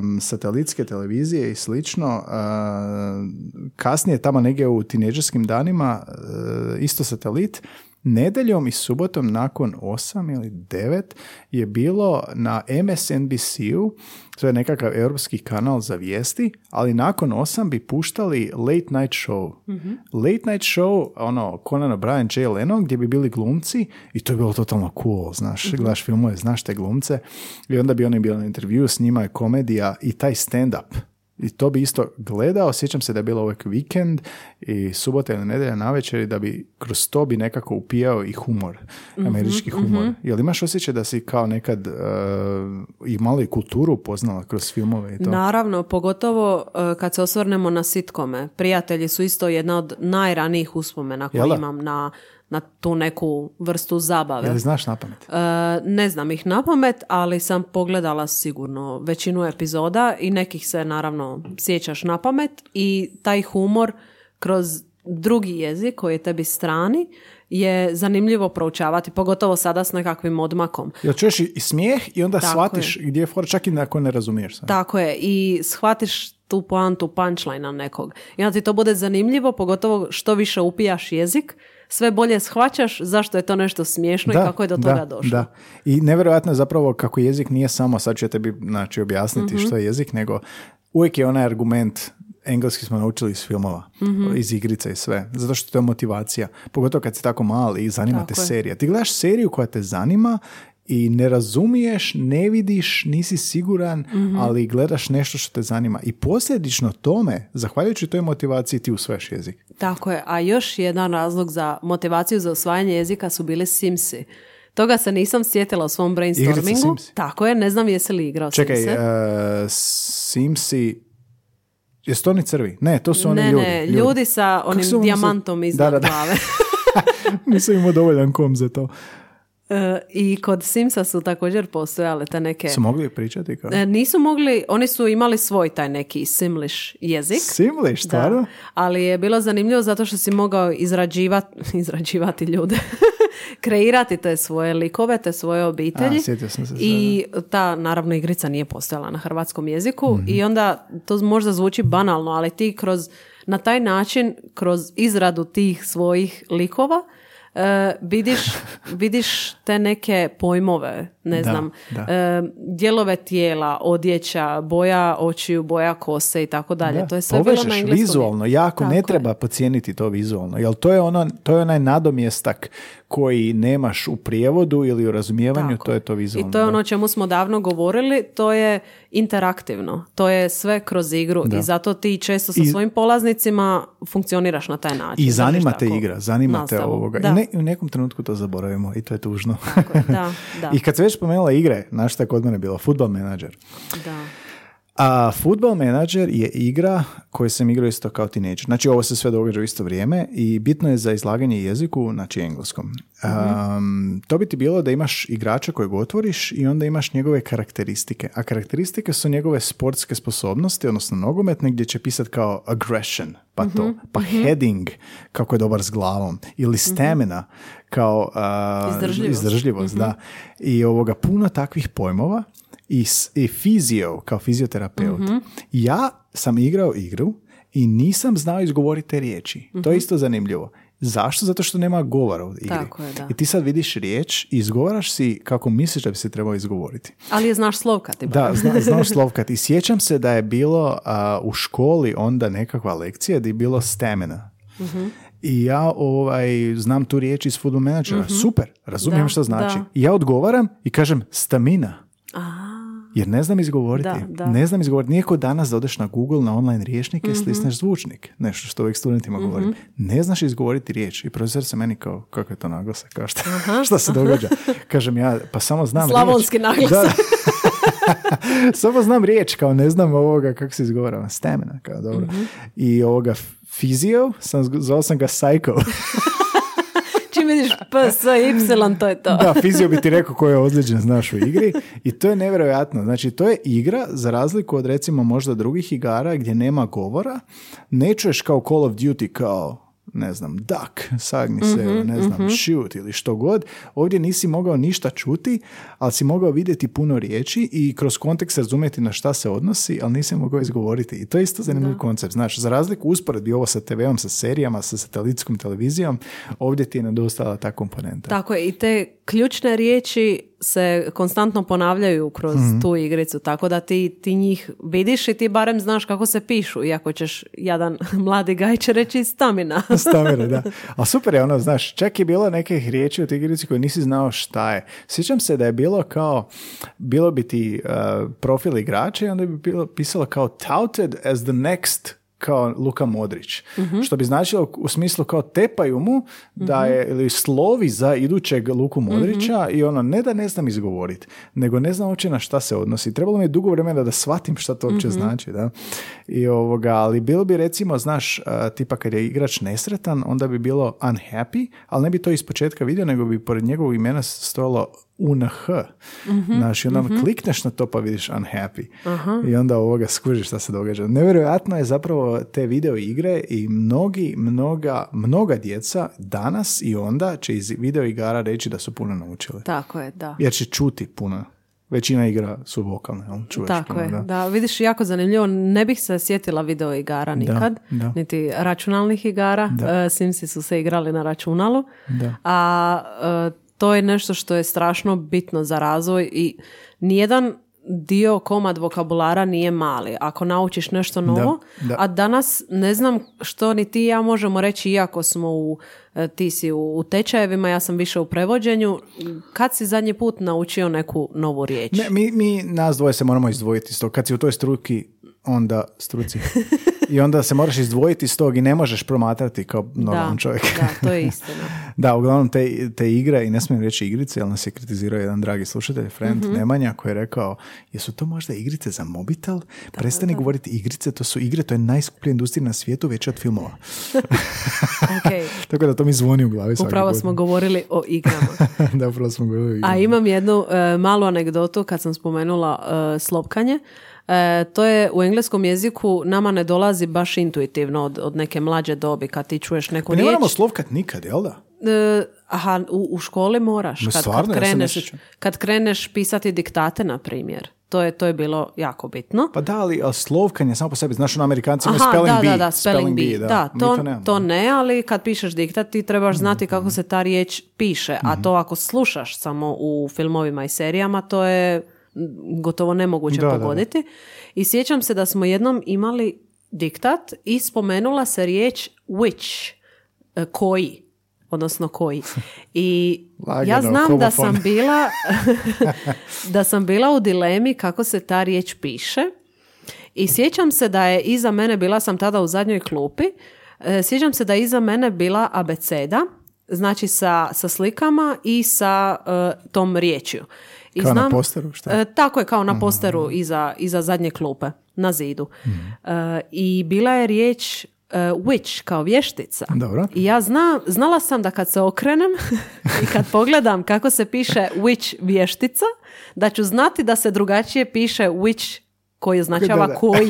um, satelitske televizije i slično. Um, kasnije, tamo negdje u tineđerskim danima, uh, isto satelit, Nedeljom i subotom nakon 8 ili 9 je bilo na MSNBC-u, to je nekakav europski kanal za vijesti, ali nakon 8 bi puštali late night show. Late night show, ono, Conan O'Brien, Jay Leno, gdje bi bili glumci i to je bilo totalno cool, znaš, gledaš filmove, znaš te glumce i onda bi oni bili na intervju s njima, je komedija i taj stand-up. I to bi isto gledao, sjećam se da je bilo uvijek vikend i subota ili nedelja navečer i da bi kroz to bi nekako upijao i humor, američki humor. Jel imaš osjećaj da si kao nekad uh, i malo i kulturu upoznala kroz filmove i to? Naravno, pogotovo e, kad se osvrnemo na sitkome. Prijatelji su isto jedna od najranijih uspomena koje imam na, na tu neku vrstu zabave. Jel znaš na pamet? E, ne znam ih na pamet, ali sam pogledala sigurno većinu epizoda i nekih se naravno sjećaš na pamet i taj humor kroz drugi jezik koji je tebi strani je zanimljivo proučavati, pogotovo sada s nekakvim odmakom. Jel čuješ i smijeh i onda Tako shvatiš gdje je fora, čak i ako ne razumiješ sad. Tako je, i shvatiš tu poantu punchline nekog. I onda ti to bude zanimljivo, pogotovo što više upijaš jezik, sve bolje shvaćaš zašto je to nešto smiješno i kako je do toga da, došlo. Da. I nevjerojatno je zapravo kako jezik nije samo, sad ću tebi znači, objasniti Mhm. što je jezik, nego uvijek je onaj argument, engleski smo naučili iz filmova, Mhm. iz igrica i sve, zato što to je motivacija. Pogotovo kad si tako mali i zanima Tako te je. serija. Ti gledaš seriju koja te zanima i ne razumiješ, ne vidiš, nisi siguran, Mhm. ali gledaš nešto što te zanima. I posljedično tome, zahvaljujući toj motivaciji, ti usvajaš jezik. Tako je, a još jedan razlog za motivaciju za osvajanje jezika su bili Simsi. Toga se nisam sjetila u svom brainstormingu. Simsi? Tako je, ne znam jesi li igrao Čekaj, Simse. uh, Simsi, jesu to oni crvi? Ne, to su oni ne, ljudi. ne, ljudi, sa Kako onim dijamantom iznad Da, da, da. glave. Nisam imao dovoljan kom za to. E, I kod Simsa su također postojale te neke... Su mogli pričati kao? E, Nisu mogli, oni su imali svoj taj neki Simlish jezik. Simliš, stvarno? Da, ali je bilo zanimljivo zato što si mogao izrađivati, izrađivati ljude, kreirati te svoje likove, te svoje obitelji. A, sjetio sam se I ta, naravno, igrica nije postojala na hrvatskom jeziku Mhm. i onda to možda zvuči banalno, ali ti kroz, na taj način, kroz izradu tih svojih likova, vidiš, vidiš te neke pojmove, ne Da, znam, da. e, dijelove tijela, odjeća, boja očiju, boja kose i tako dalje. Da, To je sve bilo povežeš na engleskom. vizualno, jako Tako ne je. treba pocijeniti to vizualno, jer to je, ono, to je onaj nadomjestak koji nemaš u prijevodu ili u razumijevanju, Tako to je to vizualno. I to je ono o čemu smo davno govorili, to je interaktivno. To je sve kroz igru Da. i zato ti često sa I- svojim polaznicima funkcioniraš na taj način. I zanima te igra, zanima te ovoga. Da, I ne, u nekom trenutku to zaboravimo i to je tužno. tako je, da, da, I kad se već spomenula igre, znaš šta je kod mene bilo? Futbol menadžer. da. A Football Manager je igra koju sam igrao isto kao teenager. Znači ovo se sve događa u isto vrijeme i bitno je za izlaganje jeziku, znači engleskom. Um, to bi ti bilo da imaš igrača kojeg otvoriš i onda imaš njegove karakteristike. A karakteristike su njegove sportske sposobnosti, odnosno nogometne, gdje će pisati kao aggression, pa to, pa heading, kako je dobar s glavom, ili stamina, kao a, Izdržljivost. izdržljivost, da. I ovoga puno takvih pojmova i, i fizio, kao fizioterapeut. Ja sam igrao igru i nisam znao izgovoriti te riječi. To je isto zanimljivo. Zašto? Zato što nema govora u igri. Tako je, da. I ti sad vidiš riječ i izgovaraš si kako misliš da bi se trebao izgovoriti. Ali je znaš slovkati. Da, zna, znaš slovkat. I sjećam se da je bilo a, u školi onda nekakva lekcija gdje je bilo stamina. I ja ovaj, znam tu riječ iz football menadžera. Super, razumijem Da, što znači. da. I ja odgovaram i kažem stamina. Jer ne znam izgovoriti. Da, da. Ne znam izgovoriti. Nije kao danas da odeš na Google, na online riječnike Mhm. i stisneš zvučnik. Nešto što uvijek studentima govorim. Ne znaš izgovoriti riječ. I profesor se meni kao, kako je to naglasak? Kao šta, šta se događa? Kažem ja, pa samo znam Slavonski riječ. naglasak. Samo znam riječ, kao ne znam ovoga, kako se izgovara. Stamina, kao dobro. Mhm. I ovoga fizio, sam, zvao sam ga psycho. Čim vidiš P, S, Y, to je to. Da, fizio bi ti rekao ko je ozlijeđen, znaš, u igri. I to je nevjerojatno. Znači, to je igra, za razliku od recimo možda drugih igara gdje nema govora, ne čuješ kao Call of Duty kao ne znam, duck, sagni se, ne znam, shoot ili što god. Ovdje nisi mogao ništa čuti, ali si mogao vidjeti puno riječi i kroz kontekst razumjeti na šta se odnosi, ali nisi mogao izgovoriti. I to je isto zanimljiv koncept. Znaš, za razliku usporedbi ovo sa TV-om, sa serijama, sa satelitskom televizijom, ovdje ti je nedostala ta komponenta. Tako je, i te ključne riječi se konstantno ponavljaju kroz Mhm. tu igricu, tako da ti, ti njih vidiš i ti barem znaš kako se pišu, iako ćeš jedan mladi gaj će reći stamina. Stamina, da. A super je ono, znaš, čak je bilo nekih riječi u toj igrici koje nisi znao šta je. Sjećam se da je bilo kao, bilo bi ti uh, profil igrača i onda bi bilo pisalo kao touted as the next kao Luka Modrić. Što bi značilo u smislu kao tepaju mu da je, ili slovi za idućeg Luku Modrića i ono, ne da ne znam izgovoriti, nego ne znam uopće na šta se odnosi. Trebalo mi je dugo vremena da shvatim šta to uopće znači, da. I ovoga, ali bilo bi recimo, znaš, tipa kad je igrač nesretan, onda bi bilo unhappy, ali ne bi to iz početka vidio, nego bi pored njegovog imena stojalo UNH. Znaš, i onda klikneš na to pa vidiš unhappy. I onda ovoga skužiš šta se događa. Nevjerojatno je zapravo te video igre i mnogi, mnoga, mnoga djeca danas i onda će iz video igara reći da su puno naučili. Tako je, da. Jer će čuti puno. Većina igra su vokalne, jel? Čuješ Tako puno, je, da. da. Vidiš, jako zanimljivo, ne bih se sjetila video igara nikad, da. niti računalnih igara. Da. E, Simsi su se igrali na računalu. Da. A e, to je nešto što je strašno bitno za razvoj i nijedan dio komad vokabulara nije mali. Ako naučiš nešto novo, da. a danas ne znam što ni ti i ja možemo reći, iako smo u, ti si u, u tečajevima, ja sam više u prevođenju, kad si zadnji put naučio neku novu riječ? Ne, mi, mi nas dvoje se moramo izdvojiti iz tog. Kad si u toj struki, onda struci. I onda se moraš izdvojiti iz tog i ne možeš promatrati kao normalan da, čovjek. da, to je istina. Da, uglavnom te, te igre, i ne smijem reći igrice, jer nas je kritizirao jedan dragi slušatelj, friend Mhm. Nemanja, koji je rekao, jesu to možda igrice za mobitel? Prestani govoriti igrice, to su igre, to je najskuplja industrija na svijetu, veća od filmova. Ok, Tako da to mi zvoni u glavi upravo smo govorili o igrama. da, upravo smo govorili o A igrama. imam jednu e, malu anegdotu kad sam spomenula e, slopkanje. E, to je u engleskom jeziku nama ne dolazi baš intuitivno od, od neke mlađe dobi kad ti čuješ neku Pa ne riječ. moramo slovkat nikad, jel da? E, aha, u, u školi moraš. Kad, stvarno? kad, ne kreneš, kad kreneš pisati diktate, na primjer. To je, to je bilo jako bitno. Pa da, ali, slovkanje samo po sebi, znaš, ono, Amerikanci imaju spelling da, bee. da, da, spelling bee. Da, Mi to, nemamo. to ne, ali kad pišeš diktat ti trebaš znati kako se ta riječ piše, a to ako slušaš samo u filmovima i serijama, to je gotovo nemoguće Da, da, da. pogoditi. I sjećam se da smo jednom imali diktat i spomenula se riječ which, e, koji, odnosno koji. I ja Lagano, znam da sam bila da sam bila u dilemi kako se ta riječ piše i sjećam se da je iza mene, bila sam tada u zadnjoj klupi, e, sjećam se da je iza mene bila abeceda, znači sa, sa slikama i sa e, tom riječju. I Kao na posteru, šta? E, tako je, kao na posteru iza, iza zadnje klupe, na zidu. E, I bila je riječ e, witch, kao vještica. Dobro. I ja znam, znala sam da kad se okrenem i kad pogledam kako se piše witch vještica, da ću znati da se drugačije piše witch koji označava Da, da. koji.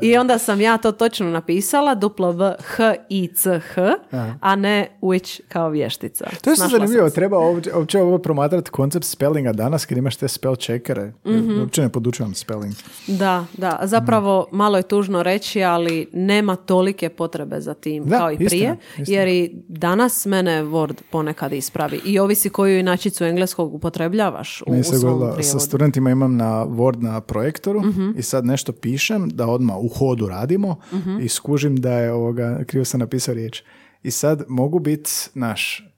I onda sam ja to točno napisala, duplo v, h, i, c, h, a ne witch kao vještica. To je zanimljivo, treba uopće, ovo promatrati koncept spellinga danas kad imaš te spell checkere. Mhm. Uopće ne podučavam spelling. Da, da. Zapravo malo je tužno reći, ali nema tolike potrebe za tim kao i prije. istina. Jer i danas mene Word ponekad ispravi. I ovisi koju inačicu engleskog upotrebljavaš u, u svom dogodilo, sa prijevodu. studentima imam na Word na projektoru i sad nešto pišem da odmah u hodu radimo i skužim da je ovoga, krivo sam napisao riječ. I sad mogu biti, naš,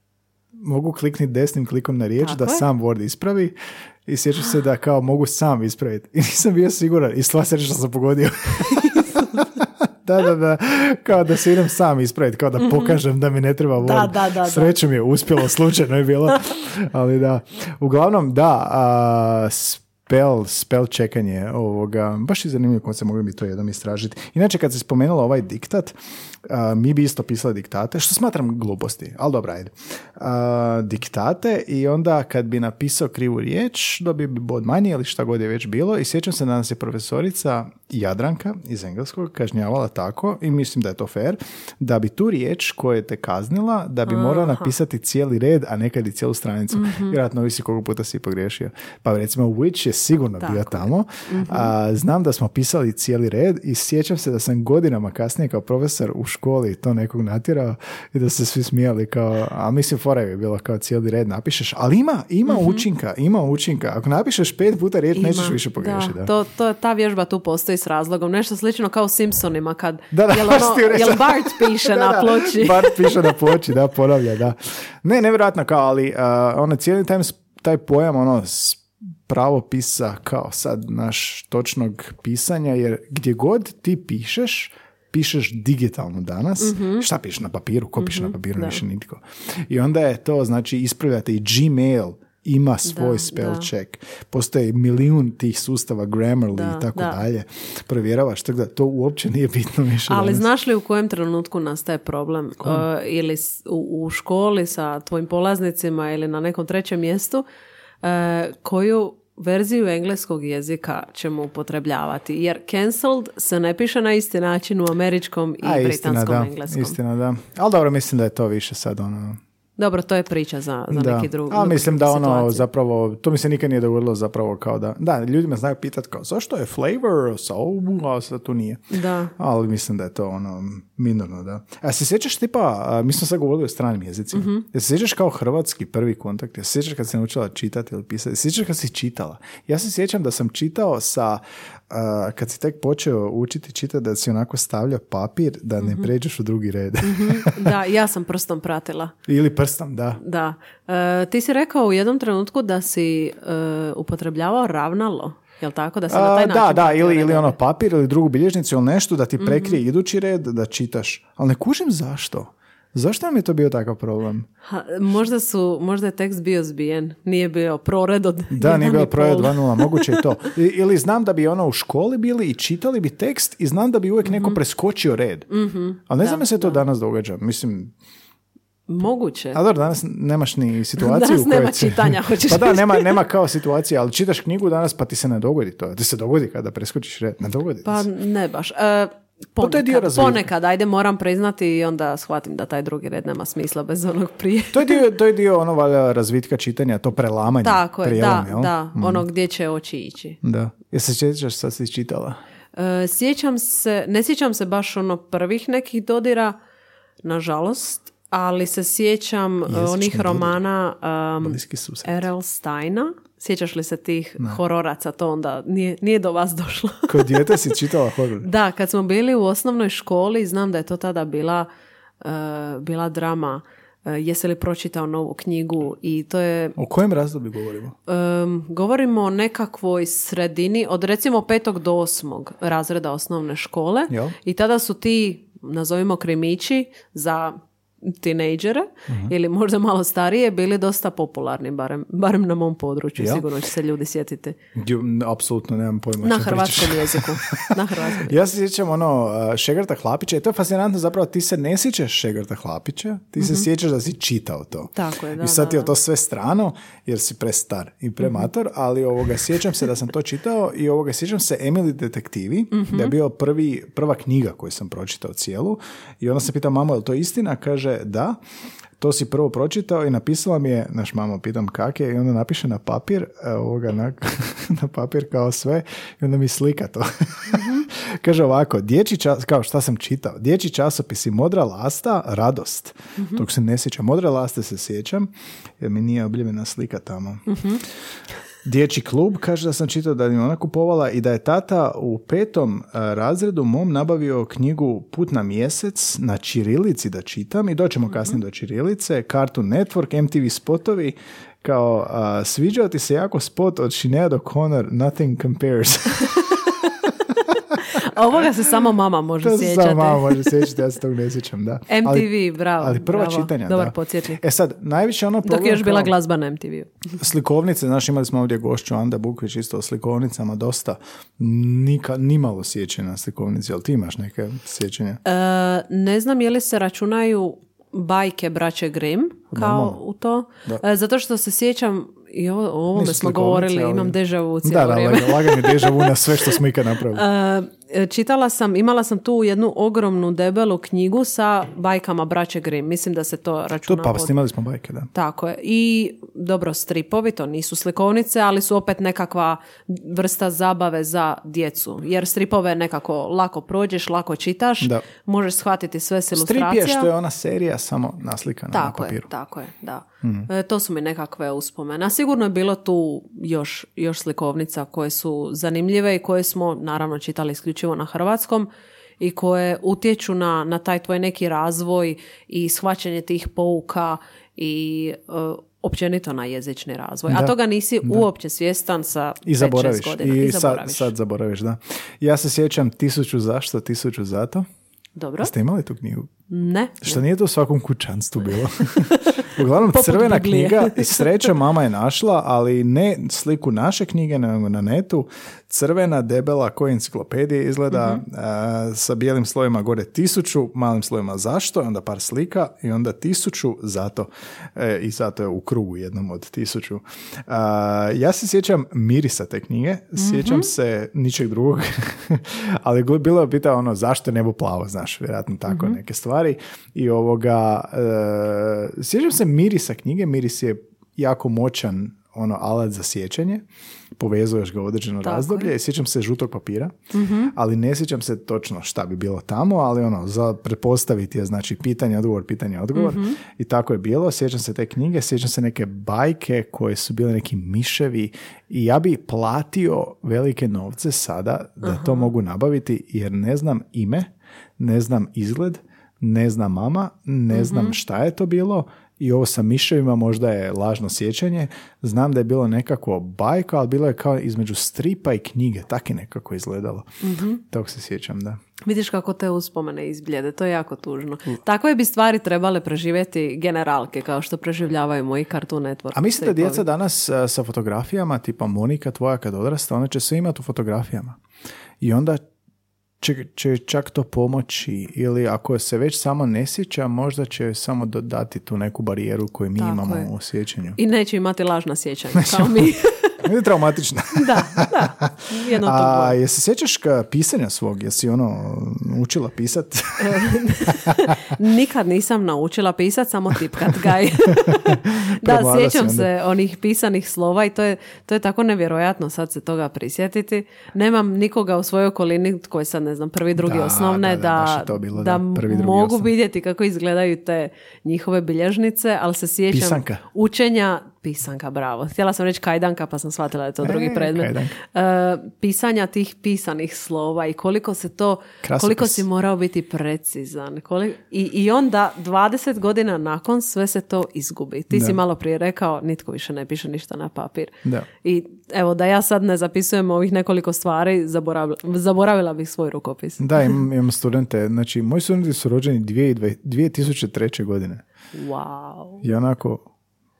mogu klikniti desnim klikom na riječ Tako da je. sam Word ispravi i sjećam se da kao mogu sam ispraviti. I nisam bio siguran i sva sreća što sam pogodio. da, da, da, kao da se idem sam ispraviti, kao da pokažem da mi ne treba Word. Da, da, da, je uspjelo, slučajno je bilo, ali da. Uglavnom, da, a, spell, spell čekanje ovoga, baš je zanimljivo koncept, mogli bi to jednom istražiti. Inače, kad se spomenula ovaj diktat, mi bi isto pisali diktate, što smatram gluposti, ali dobro, ajde. A, diktate i onda kad bi napisao krivu riječ, dobio bi bod manje ili šta god je već bilo i sjećam se da nas je profesorica Jadranka iz engleskog kažnjavala tako i mislim da je to fair, da bi tu riječ koja je te kaznila, da bi morala napisati cijeli red, a nekad i cijelu stranicu. Vjerojatno ovisi koliko puta si pogriješio. Pa recimo which je sigurno bio Tako je. tamo. A, znam da smo pisali cijeli red i sjećam se da sam godinama kasnije kao profesor u školi to nekog natjerao i da se svi smijali kao, a mislim fora je bilo kao cijeli red napišeš, ali ima, ima učinka, ima učinka. Ako napišeš pet puta riječ, nećeš Ima. više pogriješiti. Da, To, to, ta vježba tu postoji s razlogom. Nešto slično kao Simpsonima kad Da, da, jel, ono, jel Bart piše Da, na da, ploči. Bart piše na ploči, da, ponavlja, da. Ne, nevjerojatno kao, ali uh, ono, cijeli taj, taj pojam, ono, pravopisa kao sad naš točnog pisanja, jer gdje god ti pišeš, pišeš digitalno danas. Šta pišeš na papiru? Ko piše na papiru? da. Više nitko. I onda je to, znači, ispravljate i Gmail ima svoj Da, spell da. check. Postoji milijun tih sustava, Grammarly Da, i tako da. dalje. Provjeravaš, tako da to uopće nije bitno više. Ali danas. znaš li u kojem trenutku nastaje problem? Uh, ili u, u školi sa tvojim polaznicima ili na nekom trećem mjestu, uh, koju verziju engleskog jezika ćemo upotrebljavati? Jer cancelled se ne piše na isti način u američkom i A, istina, britanskom da, engleskom. Istina, da. Ali dobro, mislim da je to više sad ono... Dobro, to je priča za, za da. neki drugi Ali mislim da ono situaciju. zapravo, to mi se nikad nije dogodilo zapravo kao da, da, ljudi me znaju pitat kao zašto je flavor sa ovu, a sad tu nije. Da. Ali mislim da je to ono minorno, da. A se sjećaš tipa, a, mi smo sad govorili o stranim jezicima, Mhm. jel se sjećaš kao hrvatski prvi kontakt, jel se sjećaš kad se naučila čitati ili pisati, se sjećaš kad si čitala? Ja se sjećam da sam čitao sa, a, kad si tek počeo učiti čitati, da si onako stavljao papir da ne pređeš u drugi red. Da, ja sam prstom pratila. ili prstom, da. Da. E, ti si rekao u jednom trenutku da si e, upotrebljavao ravnalo. Jel tako? Da si na taj način da, da, ili, ili ono papir ili drugu bilježnicu ili nešto da ti Mhm. prekrije idući red da čitaš. Ali ne kužim zašto. Zašto nam je to bio takav problem? Ha, možda, su, možda je tekst bio zbijen. Nije bio prored od Da, nije proje pol. 2.0, moguće je to. I- ili znam da bi ono u školi bili i čitali bi tekst i znam da bi uvijek Mhm. neko preskočio red. Ali ne znam je se to danas događa. Mislim, Moguće. a dobro, danas nemaš ni situaciju Danas u kojoj nema čitanja, hoćeš Pa da, nema, nema kao situacija, ali čitaš knjigu danas pa ti se ne dogodi to. Ti se dogodi kada preskočiš red. Ne dogodi Pa ne baš. E, Ponekad, to je dio razvitka. ponekad, ajde moram priznati i onda shvatim da taj drugi red nema smisla bez onog prije. To je dio, to je dio ono valjda razvitka čitanja, to prelamanje. Tako je, prijelom, da, jel? da, ono gdje će oči ići. Da. Jesi se sjećaš sad si čitala? E, sjećam se, ne sjećam se baš ono prvih nekih dodira, nažalost, ali se sjećam e, Jezični onih romana um, Bliski susret. R.L. Steina. Sjećaš li se tih hororaca? To onda nije, nije do vas došlo. Kao dijete si čitala horor. da, kad smo bili u osnovnoj školi, znam da je to tada bila, e, bila drama e, Jesi li pročitao novu knjigu i to je O kojem razdoblju govorimo? Um, govorimo o nekakvoj sredini od recimo petog do osmog razreda osnovne škole Jel? i tada su ti, nazovimo krimići za tinejdžere Mhm. ili možda malo starije bili dosta popularni, barem, barem na mom području, Jel? sigurno će se ljudi sjetiti. Ju, Apsolutno nemam pojma. Na hrvatskom pričaš. jeziku. Na hrvatskom Ja se sjećam ono uh, Šegrta Hlapića i to je fascinantno zapravo ti se ne sjećaš Šegrta Hlapića, ti se sjećaš da si čitao to. Tako je, da, I sad ti je to sve strano jer si prestar i premator, ali ovoga sjećam se da sam to čitao i ovoga sjećam se Emily detektivi, da je bio prvi, prva knjiga koju sam pročitao cijelu i onda se pita mamo je li to istina? Kaže da. To si prvo pročitao i napisala mi je, naš mamo pitam kak je, i onda napiše na papir, e, ovoga na, na papir kao sve i onda mi slika to. Kaže ovako, dječji čas, kao šta sam čitao, dječji časopisi Modra lasta, radost. Tog se ne sjećam. Modre laste se sjećam, jer mi nije objavljena slika tamo. Dječji klub kaže da sam čitao da je ona kupovala i da je tata u petom e, razredu mom nabavio knjigu Put na mjesec na čirilici da čitam i doćemo kasnije do čirilice, Cartoon Network, MTV spotovi, kao a, sviđao ti se jako spot od Sinead O'Connor, Nothing Compares. A ovoga se samo mama može to sjećati. samo malo može sjećati, ja se tog ne sjećam, da. MTV, ali, bravo. Ali prva bravo. čitanja, Dobar da. podsjetnik. E sad, najviše ono Dok problem je još bila glazba na MTV-u. slikovnice, znaš, imali smo ovdje gošću Anda Bukvić isto o slikovnicama dosta, nika, nimalo sjećanja na slikovnici, jel ti imaš neke sjećanja? E, ne znam je li se računaju bajke braće Grimm kao Normalno. u to. Da. E, zato što se sjećam i o, o ovome smo govorili, ali- imam deja vu cijelo Da, da, vrijeme. laga- lagani deja vu na sve što smo ikad napravili. E, čitala sam, imala sam tu jednu ogromnu debelu knjigu sa bajkama braće Grimm. Mislim da se to to računa pa pod- snimali smo bajke, da. Tako je. I dobro, stripovi, to nisu slikovnice, ali su opet nekakva vrsta zabave za djecu. Jer stripove nekako lako prođeš, lako čitaš, Da. možeš shvatiti sve s Strip ilustracija. je što je ona serija samo naslikana na Tako je, papiru. tako je, da. Hmm. E, to su mi nekakve uspomene. A sigurno je bilo tu još, još slikovnica koje su zanimljive i koje smo naravno čitali isključivo na hrvatskom i koje utječu na, na taj tvoj neki razvoj i shvaćanje tih pouka i e, općenito na jezični razvoj. Da, A toga nisi uopće svjestan sa I 5-6 zaboraviš. godina. I, I sad, zaboraviš. sad zaboraviš, da. Ja se sjećam tisuću zašto, tisuću zato. Dobro? Ste imali tu knjigu? Ne. Što nije to u svakom kućanstvu bilo. Uglavnom, Poput crvena Biblije. knjiga, i sreća mama je našla, ali ne sliku naše knjige, nego na netu. Crvena, debela, ko enciklopedije izgleda, Mhm. a, sa bijelim slojima gore tisuću, malim slojima zašto, onda par slika, i onda tisuću zato. E, I zato je u krugu jednom od tisuću. A, ja se sjećam mirisa te knjige, sjećam se ničeg drugog, ali bilo je pita ono zašto nebo plavo, znaš, vjerojatno tako neke stvari. I ovoga, e, sjećam se mirisa knjige, miris je jako moćan ono alat za sjećanje, povezuješ ga u određeno Tako razdoblje i sjećam se žutog papira, ali ne sjećam se točno šta bi bilo tamo, ali ono, za pretpostaviti je znači pitanje, odgovor, pitanje, odgovor. I tako je bilo, sjećam se te knjige, sjećam se neke bajke koje su bile neki miševi i ja bi platio velike novce sada da to mogu nabaviti jer ne znam ime, ne znam izgled, ne znam mama, ne znam šta je to bilo i ovo sa miševima možda je lažno sjećanje. Znam da je bilo nekako bajka, ali bilo je kao između stripa i knjige, tak je nekako izgledalo. Tog se sjećam, da. Vidiš kako te uspomene izbljede, to je jako tužno. Takve bi stvari trebale preživjeti generalke, kao što preživljavaju moji Cartoon Network. A mislite da djeca danas sa fotografijama, tipa Monika tvoja kad odrasta, ona će sve imati u fotografijama. I onda će, će čak to pomoći ili ako se već samo ne sjeća, možda će samo dodati tu neku barijeru koju mi Tako imamo je. u sjećanju. I neće imati lažna sjećanja, kao mi. Je traumatično. Da, da. Jedno to A jesi sjećaš ka pisanja svog? Jesi ono učila pisat? Nikad nisam naučila pisat, samo tipkat gaj. da, sjećam se onih pisanih slova i to je, to je tako nevjerojatno sad se toga prisjetiti. Nemam nikoga u svojoj okolini koji sad ne znam, prvi, drugi Da, osnovne, da, da, da, bilo, da da, prvi, drugi, mogu osnovne. vidjeti kako izgledaju te njihove bilježnice, ali se sjećam Pisanka. učenja pisanka, bravo. Htjela sam reći kajdanka, pa sam shvatila da je to drugi E, predmet. kajdanka. E, pisanja tih pisanih slova i koliko se to, Krasopis. koliko si morao biti precizan. I, I onda 20 godina nakon sve se to izgubi. Ti si malo prije rekao, nitko više ne piše ništa na papir. Da. I evo, da ja sad ne zapisujem ovih nekoliko stvari, zaboravila, zaboravila bih svoj rukopis. Da, imam, imam studente. Znači, moji studenti su rođeni 2002 2003. godine. Wow. I onako,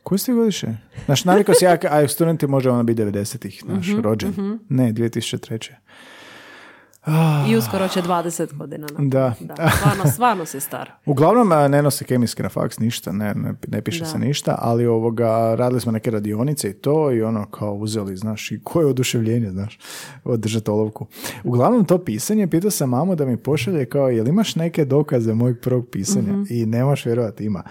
koji ste godiše? Znaš, navikao si ja, a studenti može ono biti 90-ih, znaš, Mhm, rođen. Ne, 2003. I uskoro će 20 godina. Da. da. Stvarno, stvarno si star. Uglavnom a, ne nose kemijski na faks, ništa, ne, ne, ne piše Da. se ništa, ali ovoga, radili smo neke radionice i to i ono kao uzeli, znaš, i koje oduševljenje, znaš, održati olovku. Uglavnom to pisanje, pitao sam mamu da mi pošalje kao, jel imaš neke dokaze mojeg prvog pisanja? Mhm. I nemaš vjerovati, ima.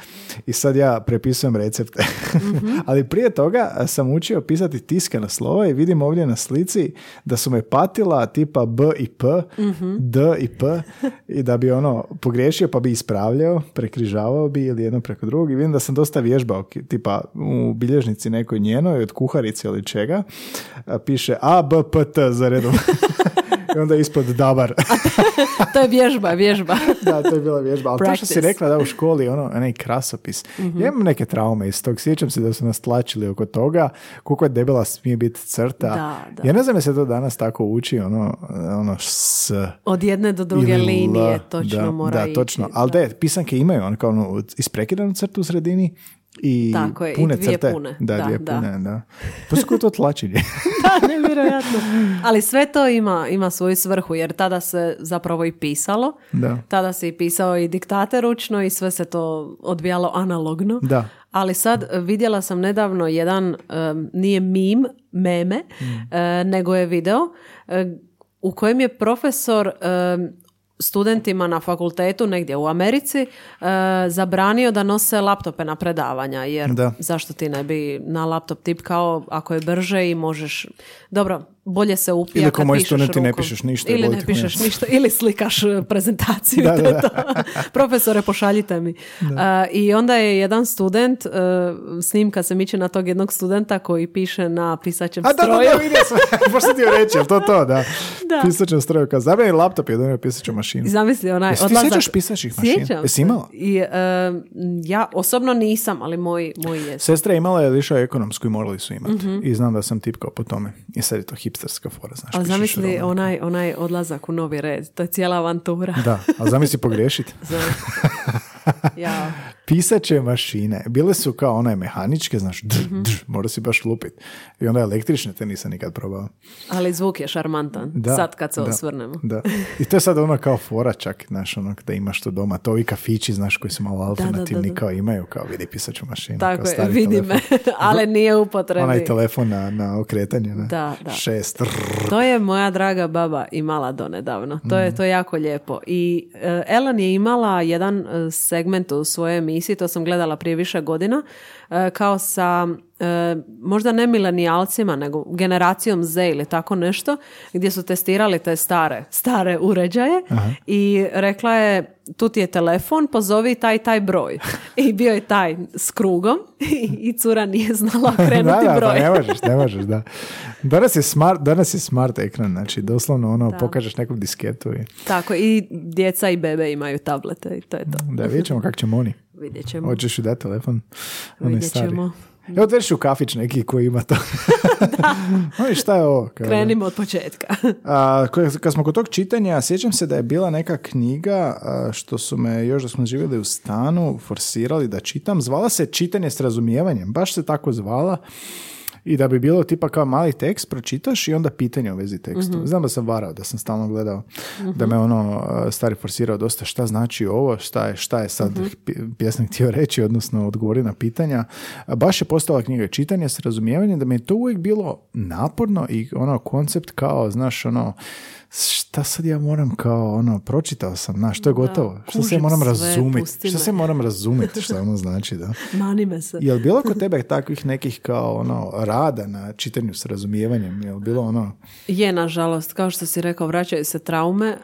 I sad ja prepisujem recepte. Mhm. ali prije toga a, sam učio pisati tiskana slova i vidim ovdje na slici da su me patila tipa B i P, Mhm. D i P i da bi ono pogriješio pa bi ispravljao, prekrižavao bi ili jedno preko drugog i vidim da sam dosta vježbao, tipa u bilježnici nekoj njenoj od kuharice ili čega, piše A, B, P, T za redom. I onda ispod dabar. To je vježba, vježba. da, to je bila vježba. Ali to što si Practice. rekla da u školi, ono, onaj krasopis. Ja imam neke traume iz tog. Sjećam se da su nas tlačili oko toga. Koliko je debela smije biti crta. Da, da. Ja ne znam je se to danas tako uči, ono, ono s... Od jedne do druge linije točno da, mora Da, ići. točno. Ali da, pisanke imaju ono kao ono, isprekidanu crtu u sredini i Tako je, i pune dvije crte. pune. Da, Da, dvije da. pune, da. Pa su to tlačenje. da, nevjerojatno. Ali sve to ima, ima svoju svrhu, jer tada se zapravo i pisalo. Da. Tada se i pisao i diktate ručno i sve se to odvijalo analogno. Da. Ali sad vidjela sam nedavno jedan, em, nije mim, meme, Mm. e, nego je video e, u kojem je profesor em, studentima na fakultetu negdje u Americi e, zabranio da nose laptope na predavanja jer Da. zašto ti ne bi na laptop tipkao ako je brže i možeš dobro bolje se upija Ili kad pišeš studenti ne rukom. pišeš ništa, ili ne pišeš ništa ili slikaš e, prezentaciju Da, da, je to. profesore pošaljite mi A, i onda je jedan student e, snimka se miče na tog jednog studenta koji piše na pisaćem A da, da, stroju da, vidio sam. Ti joj reći, to to, da. Da. Pisaćem stroju. Kao, zabavni laptop je donio pisaću mašinu. Zamisli onaj Jesi ti odlazak. sjećaš pisaćih mašina? Sjećam Jesi imala? I, e, ja osobno nisam, ali moj, moj je. Sestra je imala je išao ekonomsku i morali su imati. Mhm. I znam da sam tipkao po tome. I sad je to hipsterska fora, znaš. Ali zamisli onaj, onaj odlazak u novi red. To je cijela avantura. Da, ali zamisli pogriješiti. Ja. Pisaće mašine, bile su kao one mehaničke, znaš, drž, Mhm. drž, mora si baš lupit. I onda električne te nisam nikad probao. Ali zvuk je šarmantan. Da, Sad kad se da, osvrnemo. Da. I to je sad ono kao fora čak, znaš, ono da imaš to doma. To ovi kafići, znaš, koji su malo alternativni, kao imaju, kao vidi pisaću mašinu. Tako kao je, vidi me. ali nije upotrebi. Onaj telefon na, na okretanje, ne? Da, da. Šest. rrr. To je moja draga baba imala donedavno. To Mhm. je, to je jako lijepo. I e, Ellen je imala jedan e, segment u svojoj emisiji, to sam gledala prije više godina, e, kao sa e, možda ne milenijalcima, nego generacijom Z ili tako nešto, gdje su testirali te stare, stare uređaje i rekla je tu ti je telefon, pozovi taj taj broj. I bio je taj s krugom i cura nije znala okrenuti da, da, broj. pa ne možeš, ne možeš, da. Danas je smart, danas je smart ekran, znači doslovno ono, pokažeš nekom disketu i Tako, i djeca i bebe imaju tablete i to je to. da vidjet ćemo kako ćemo oni. Vidjet ćemo. Hoćeš dati telefon? Vidjet ćemo. Evo odvediš u kafić neki koji ima to. Oni šta je ovo? Kao, Krenimo od početka. A, kad smo kod tog čitanja, sjećam se da je bila neka knjiga a, što su me još da smo živjeli u stanu forsirali da čitam. Zvala se Čitanje s razumijevanjem. Baš se tako zvala. I da bi bilo tipa kao mali tekst, pročitaš i onda pitanje u vezi tekstu. Znam da sam varao, da sam stalno gledao, da me ono uh, stari forsirao dosta šta znači ovo, šta je, šta je sad pi- pjesnik htio reći, odnosno odgovori na pitanja. Baš je postala knjiga čitanja s razumijevanjem da mi je to uvijek bilo naporno i ono koncept kao, znaš, ono, šta sad ja moram kao ono, pročitao sam, znaš, to je gotovo. Šta se ja kužim moram razumjeti? me. se moram razumjeti šta ono znači, da? Mani me se. Jel bilo kod tebe takvih nekih kao ono rada na čitanju s razumijevanjem? Jel bilo ono, Je, nažalost, kao što si rekao, vraćaju se traume e,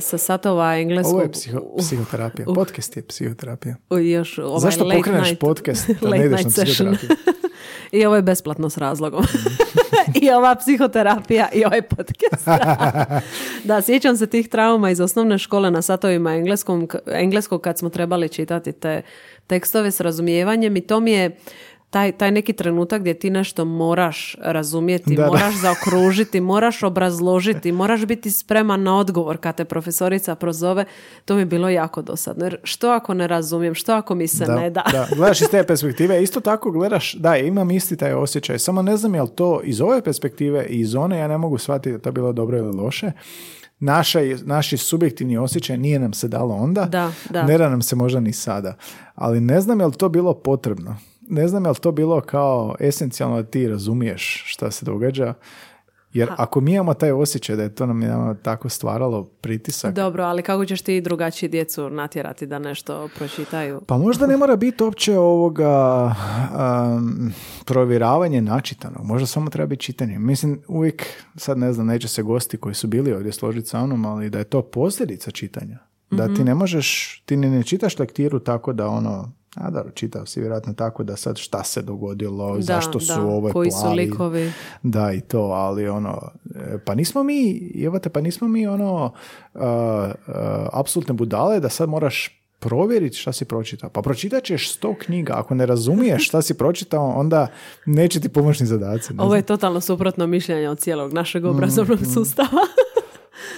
sa satova engleskog. ovo je psiho, psihoterapija, podcast je psihoterapija. u- još ovaj Zašto pokreneš night- podcast, a ne ideš na psihoterapiju? I ovo je besplatno s razlogom. I ova psihoterapija i ovaj podcast. da, sjećam se tih trauma iz osnovne škole na satovima engleskom, engleskog kad smo trebali čitati te tekstove s razumijevanjem i to mi je taj, taj neki trenutak gdje ti nešto moraš razumjeti, Da, da. moraš zaokružiti, moraš obrazložiti, moraš biti spreman na odgovor kad te profesorica prozove, to mi je bilo jako dosadno. Jer što ako ne razumijem, što ako mi se ne da? da. Gledaš iz te perspektive, isto tako gledaš, da, imam isti taj osjećaj, samo ne znam jel to iz ove perspektive i iz one, ja ne mogu shvatiti da to bilo dobro ili loše. Naša, naši subjektivni osjećaj nije nam se dalo onda, Da, da. ne da nam se možda ni sada. Ali ne znam jel to bilo potrebno. Ne znam jel to bilo kao esencijalno da ti razumiješ šta se događa. Jer ako mi imamo taj osjećaj da je to nam nama tako stvaralo pritisak, Dobro, ali kako ćeš ti drugačiji djecu natjerati da nešto pročitaju? Pa možda ne mora biti uopće ovoga um, provjeravanje načitanog. Možda samo treba biti čitanje. Mislim, uvijek, sad ne znam, neće se gosti koji su bili ovdje složiti sa mnom, ali da je to posljedica čitanja. Da Mhm. ti ne možeš, ti ne, ne čitaš lektiru tako da ono, a dobro, čitao si vjerojatno tako da sad šta se dogodilo, zašto su da, ovo koji su plavi. likovi. Da, i to, ali ono, e, pa nismo mi, evo te, pa nismo mi ono, uh, uh, apsolutne budale da sad moraš provjeriti šta si pročitao. Pa pročitat ćeš sto knjiga. Ako ne razumiješ šta si pročitao, onda neće ti pomoćni zadaci. ne Ovo je totalno suprotno mišljenje od cijelog Mm, našeg obrazovnog sustava.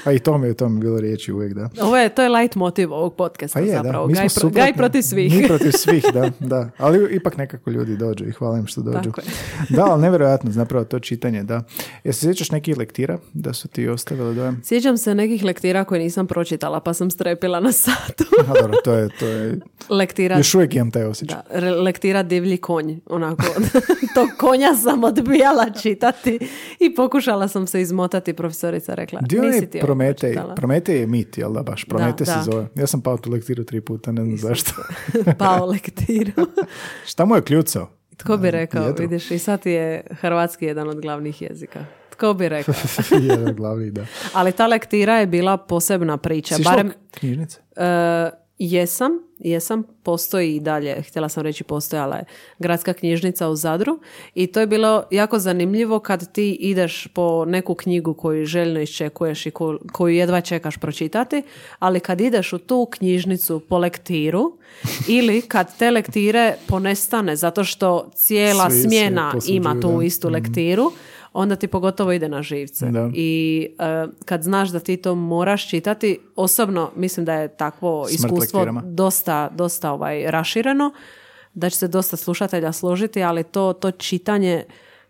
Pa i to mi je, to mi je bilo riječi uvijek, da. Ovo je, to je light motiv ovog podcasta Pa je, zapravo. da. Mi Gaj, smo pro- suprotni. gaj protiv svih. Mi protiv svih, da, da. Ali ipak nekako ljudi dođu i hvala im što dođu. Tako je. Da, ali nevjerojatno zapravo to čitanje, da. Jel se sjećaš nekih lektira da su ti ostavili dojam? Sjećam se nekih lektira koje nisam pročitala pa sam strepila na satu. A dobro, to je, to je, lektira, još uvijek imam taj osjećaj. da, re- lektira divlji konj. Onako, tog konja sam odbijala čitati i pokušala sam se izmotati. Profesorica rekla, Dio je Prometej. pročitala." Prometej je mit, jel da baš? Prometej se da. zove. Ja sam pao tu lektiru tri puta, ne znam zašto. Pao lektiru. Šta mu je kljucao? Tko bi rekao, jedro. vidiš, i sad je hrvatski jedan od glavnih jezika. Tko bi rekao? Jedan glavni, da. Ali ta lektira je bila posebna priča. Si Barem, knjižnice? e, jesam, jesam, postoji i dalje, htjela sam reći postojala je gradska knjižnica u Zadru i to je bilo jako zanimljivo kad ti ideš po neku knjigu koju željno iščekuješ i ko- koju jedva čekaš pročitati, ali kad ideš u tu knjižnicu po lektiru ili kad te lektire ponestane zato što cijela Svi smjena ima tu istu lektiru, onda ti pogotovo ide na živce. Da. I e, kad znaš da ti to moraš čitati, osobno mislim da je takvo Smrt iskustvo lektirama. dosta, dosta ovaj, rašireno, da će se dosta slušatelja složiti, ali to, to čitanje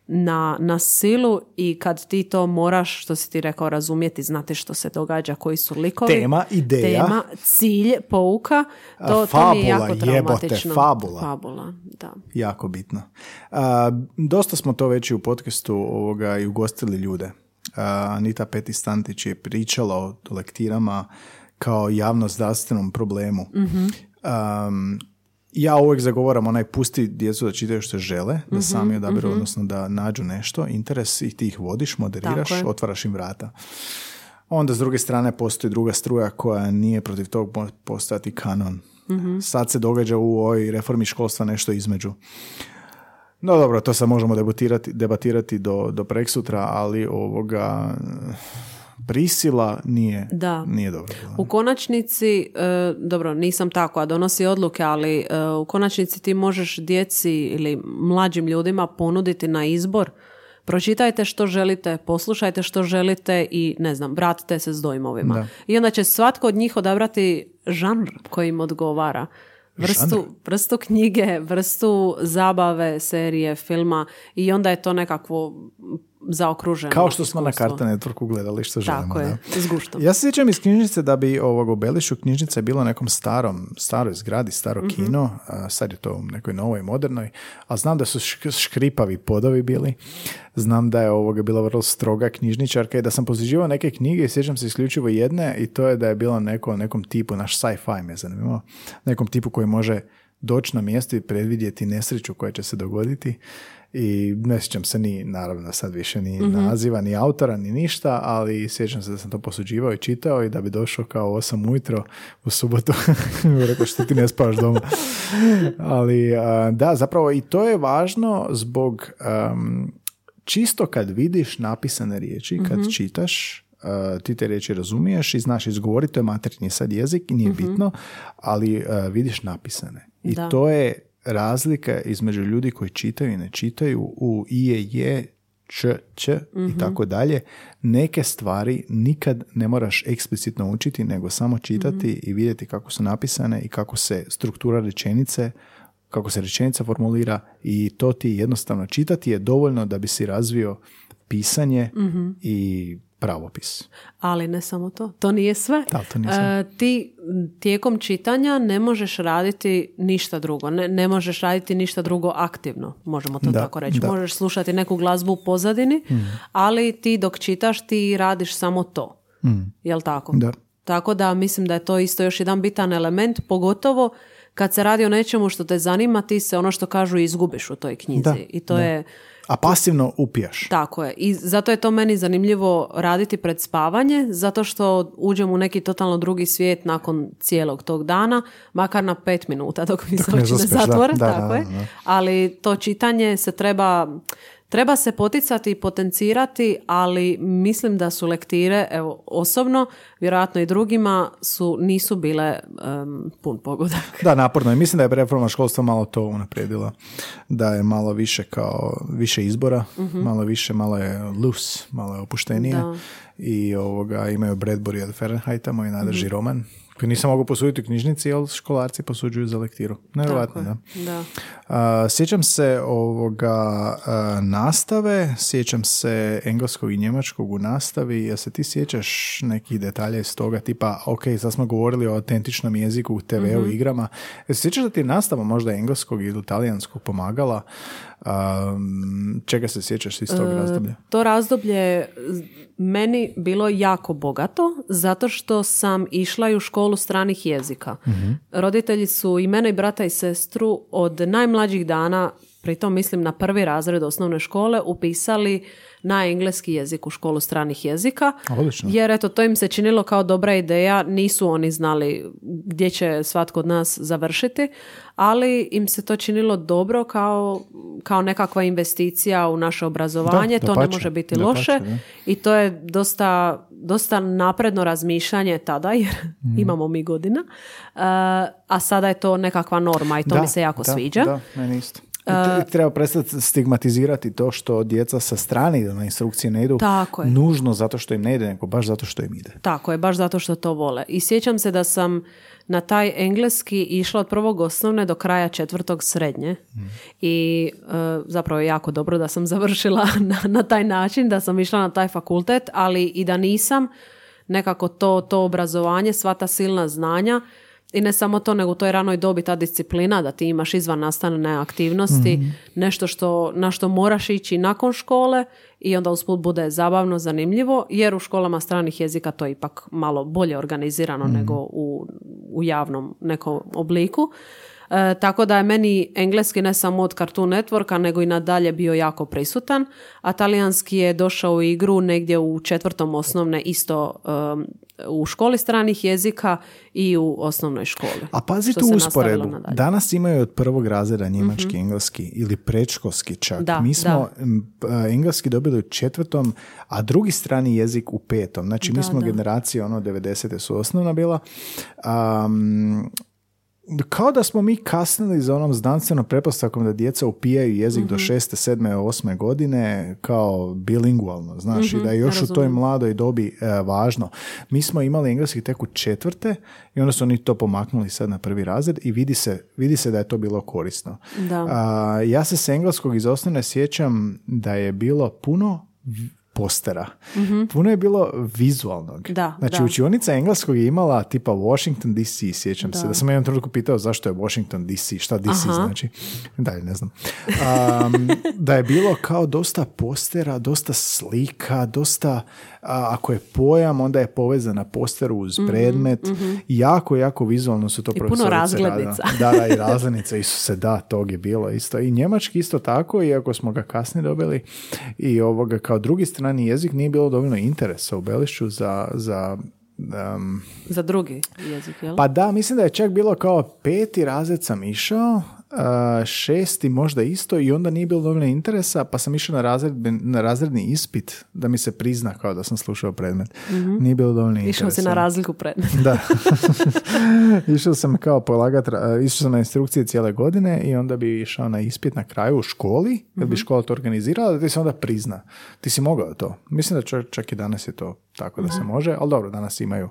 na, na silu i kad ti to moraš, što si ti rekao, razumjeti, znati što se događa, koji su likovi. Tema, ideja. Tema, cilj, pouka, to, to mi fabula, je jako jebote, fabula. Fabula, da. Jako bitno. A, dosta smo to već i u podcastu ovoga i ugostili ljude. A, Anita Petistantić je pričala o lektirama kao javno zdravstvenom problemu. Um, ja uvijek zagovaram onaj pusti djecu da čitaju što žele, da sami odaberu, odnosno da nađu nešto, interes i ti ih vodiš, moderiraš, otvaraš im vrata. Onda s druge strane postoji druga struja koja nije protiv tog postojati kanon. Sad se događa u ovoj reformi školstva nešto između. No dobro, to sad možemo debatirati, debatirati do, do preksutra, ali ovoga prisila nije, Da. nije dobro. U konačnici, e, dobro, nisam tako, a donosi odluke, ali e, u konačnici ti možeš djeci ili mlađim ljudima ponuditi na izbor. Pročitajte što želite, poslušajte što želite i ne znam, vratite se s dojmovima. Da. I onda će svatko od njih odabrati žanr koji im odgovara. vrstu, vrstu knjige, vrstu zabave, serije, filma i onda je to nekakvo zaokruženo. Kao što smo na. Cartoon Networku gledali što želimo. Tako je, da. s guštom. Ja se sjećam iz knjižnice da bi ovog u Belišu knjižnica je bila u nekom starom, staroj zgradi, staro Mhm. kino, a sad je to u nekoj novoj, modernoj, a znam da su šk- škripavi podovi bili, znam da je ovoga bila vrlo stroga knjižničarka i da sam posjeđivao neke knjige i sjećam se isključivo jedne i to je da je bilo neko, nekom tipu, naš sci-fi me zanimljivo, nekom tipu koji može doći na mjesto i predvidjeti nesreću koja će se dogoditi i ne sjećam se ni, naravno sad više ni naziva, ni autora, ni ništa, ali sjećam se da sam to posuđivao i čitao i da bi došao kao 8 ujutro u subotu. Rekao što ti ne spavaš doma. ali da, zapravo i to je važno zbog am, čisto kad vidiš napisane riječi, kad čitaš, Uh, ti te riječi razumiješ i znaš izgovoriti, to je materinji sad jezik i nije bitno, ali uh, vidiš napisane. I to je razlika između ljudi koji čitaju i ne čitaju u i je, je, č, ć i tako dalje. Neke stvari nikad ne moraš eksplicitno učiti, nego samo čitati i vidjeti kako su napisane i kako se struktura rečenice kako se rečenica formulira i to ti jednostavno čitati je dovoljno da bi si razvio pisanje i pravopis. Ali ne samo to. To nije sve. Da, to nije sve. E, ti tijekom čitanja ne možeš raditi ništa drugo. Ne, ne možeš raditi ništa drugo aktivno, možemo to Da, tako reći. da. Možeš slušati neku glazbu u pozadini, ali ti dok čitaš ti radiš samo to. Jel tako? Da. Tako da mislim da je to isto još jedan bitan element, pogotovo kad se radi o nečemu što te zanima, ti se ono što kažu izgubiš u toj knjizi. Da, I to da. je A pasivno upijaš. tako je. I zato je to meni zanimljivo raditi pred spavanje, zato što uđem u neki totalno drugi svijet nakon cijelog tog dana, makar na pet minuta dok mi se oči ne zatvore. Da, tako da, je. da. Ali to čitanje se treba... Treba se poticati i potencirati, ali mislim da su lektire, evo osobno, vjerojatno i drugima, su, nisu bile em, pun pogodak. Da, naporno je. Mislim da je reforma školstva malo to unaprijedila. Da je malo više kao više izbora, malo više, malo je loose, malo je opuštenije. Da. I ovoga, imaju Bradbury od Fahrenheita, moj najdraži roman, koji nisam mogao posuditi u knjižnici, jer školarci posuđuju za lektiru. Nevjerojatno, da. da. A, sjećam se ovoga a, nastave, sjećam se engleskog i njemačkog u nastavi. Jel se ti sjećaš nekih detalja iz toga, tipa, ok, sad smo govorili o autentičnom jeziku u TV-u igrama. Jel se sjećaš da ti je nastava možda engleskog ili talijanskog pomagala? Um, čega se sjećaš iz tog razdoblja? To razdoblje je meni bilo jako bogato zato što sam išla i u školu stranih jezika. Roditelji su i mene i brata i sestru od najmlađih dana, pritom mislim na prvi razred osnovne škole, upisali na engleski jezik u školu stranih jezika. Odlično. Jer eto, to im se činilo kao dobra ideja, nisu oni znali gdje će svatko od nas završiti, ali im se to činilo dobro kao, kao nekakva investicija u naše obrazovanje, Da, to ne dapače, može biti loše da. i to je dosta, dosta napredno razmišljanje tada, jer Mhm. imamo mi godina, Uh, a sada je to nekakva norma i to Da, mi se jako da, sviđa. Da, meni isto. I treba prestati stigmatizirati to što djeca sa strane na instrukcije ne idu Tako je. nužno zato što im ne ide, nego baš zato što im ide. Tako je, baš zato što to vole. I sjećam se da sam na taj engleski išla od prvog osnovne do kraja četvrtog srednje. I e, zapravo je jako dobro da sam završila na, na taj način, da sam išla na taj fakultet, ali i da nisam nekako to, to obrazovanje, sva ta silna znanja i ne samo to, nego u toj ranoj dobi ta disciplina da ti imaš izvan nastavne aktivnosti, nešto što, na što moraš ići nakon škole i onda usput bude zabavno, zanimljivo, jer u školama stranih jezika to je ipak malo bolje organizirano nego u, u javnom nekom obliku. E, tako da je meni engleski ne samo od Cartoon Networka, nego i nadalje bio jako prisutan, a talijanski je došao u igru negdje u četvrtom osnovne isto um, u školi stranih jezika i u osnovnoj školi. A pazi tu usporedu. Danas imaju od prvog razreda njemački, engleski ili predškolski čak. Da, Mi smo m, p- a, engleski dobili u četvrtom, a drugi strani jezik u petom. Znači mi Da, smo da. generacija, ono, 90. su osnovna bila. Am, kao da smo mi kasnili za onom znanstvenom pretpostavkom da djeca upijaju jezik do šeste, sedme, osme godine kao bilingualno, znaš, i da je još u toj mladoj dobi e, važno. Mi smo imali engleski tek u četvrte i onda su oni to pomaknuli sad na prvi razred i vidi se, vidi se da je to bilo korisno. Da. A, ja se s engleskog iz osnovne sjećam da je bilo puno postera. Puno je bilo vizualnog. Da, znači, da. učionica engleskog je imala tipa Washington DC, sjećam se. Da sam jednom trenutku pitao zašto je Washington DC, šta DC Aha. znači. Dalje, ne znam. Um, da je bilo kao dosta postera, dosta slika, dosta, a, ako je pojam, onda je povezan na posteru uz predmet. Jako, jako vizualno su to Mhm, puno razglednica. Da, da, i razglednica, Isuse, da, tog je bilo isto. I njemački isto tako, iako smo ga kasnije dobili. I ovoga, kao drugi strani jezik nije bilo dovoljno interesa u Belišću za, za um, Za drugi jezik, jel? pa da, mislim da je čak bilo kao peti razred sam išao, šesti možda isto i onda nije bilo dovoljno interesa, pa sam išao na, razred, na razredni ispit da mi se prizna kao da sam slušao predmet. Nije bilo dovoljno interesa. Išao si na razliku predmeta. Da. išao sam kao polagat, išao sam na instrukcije cijele godine i onda bi išao na ispit na kraju u školi, kad bi škola to organizirala, da ti se onda prizna. Ti si mogao to. Mislim da čak, čak i danas je to tako da se može, ali dobro, danas imaju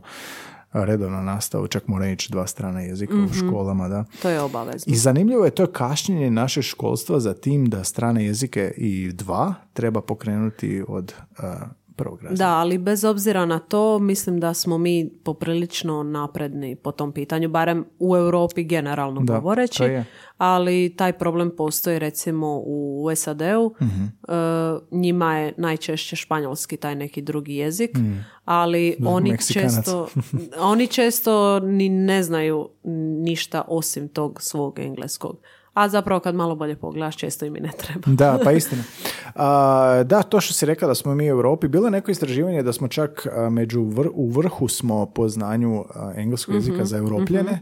a, redovnu nastavu, čak moraju ići dva strana jezika u školama, da. To je obavezno. I zanimljivo je to kašnjenje naše školstva za tim da strane jezike i dva treba pokrenuti od a, prvog razreda. Da, ali bez obzira na to, mislim da smo mi poprilično napredni po tom pitanju, barem u Europi generalno Da, govoreći, to je. ali taj problem postoji recimo u SAD-u, Mhm. E, njima je najčešće španjolski taj neki drugi jezik, ali oni Mhm. Meksikanac. često, oni često ni ne znaju ništa osim tog svog engleskog. A zapravo kad malo bolje pogledaš, često im i ne treba. Da, pa istina. A, da, to što si rekla da smo mi u Europi, bilo je neko istraživanje da smo čak među vr- u vrhu smo po znanju engleskog jezika Mhm, za europljene,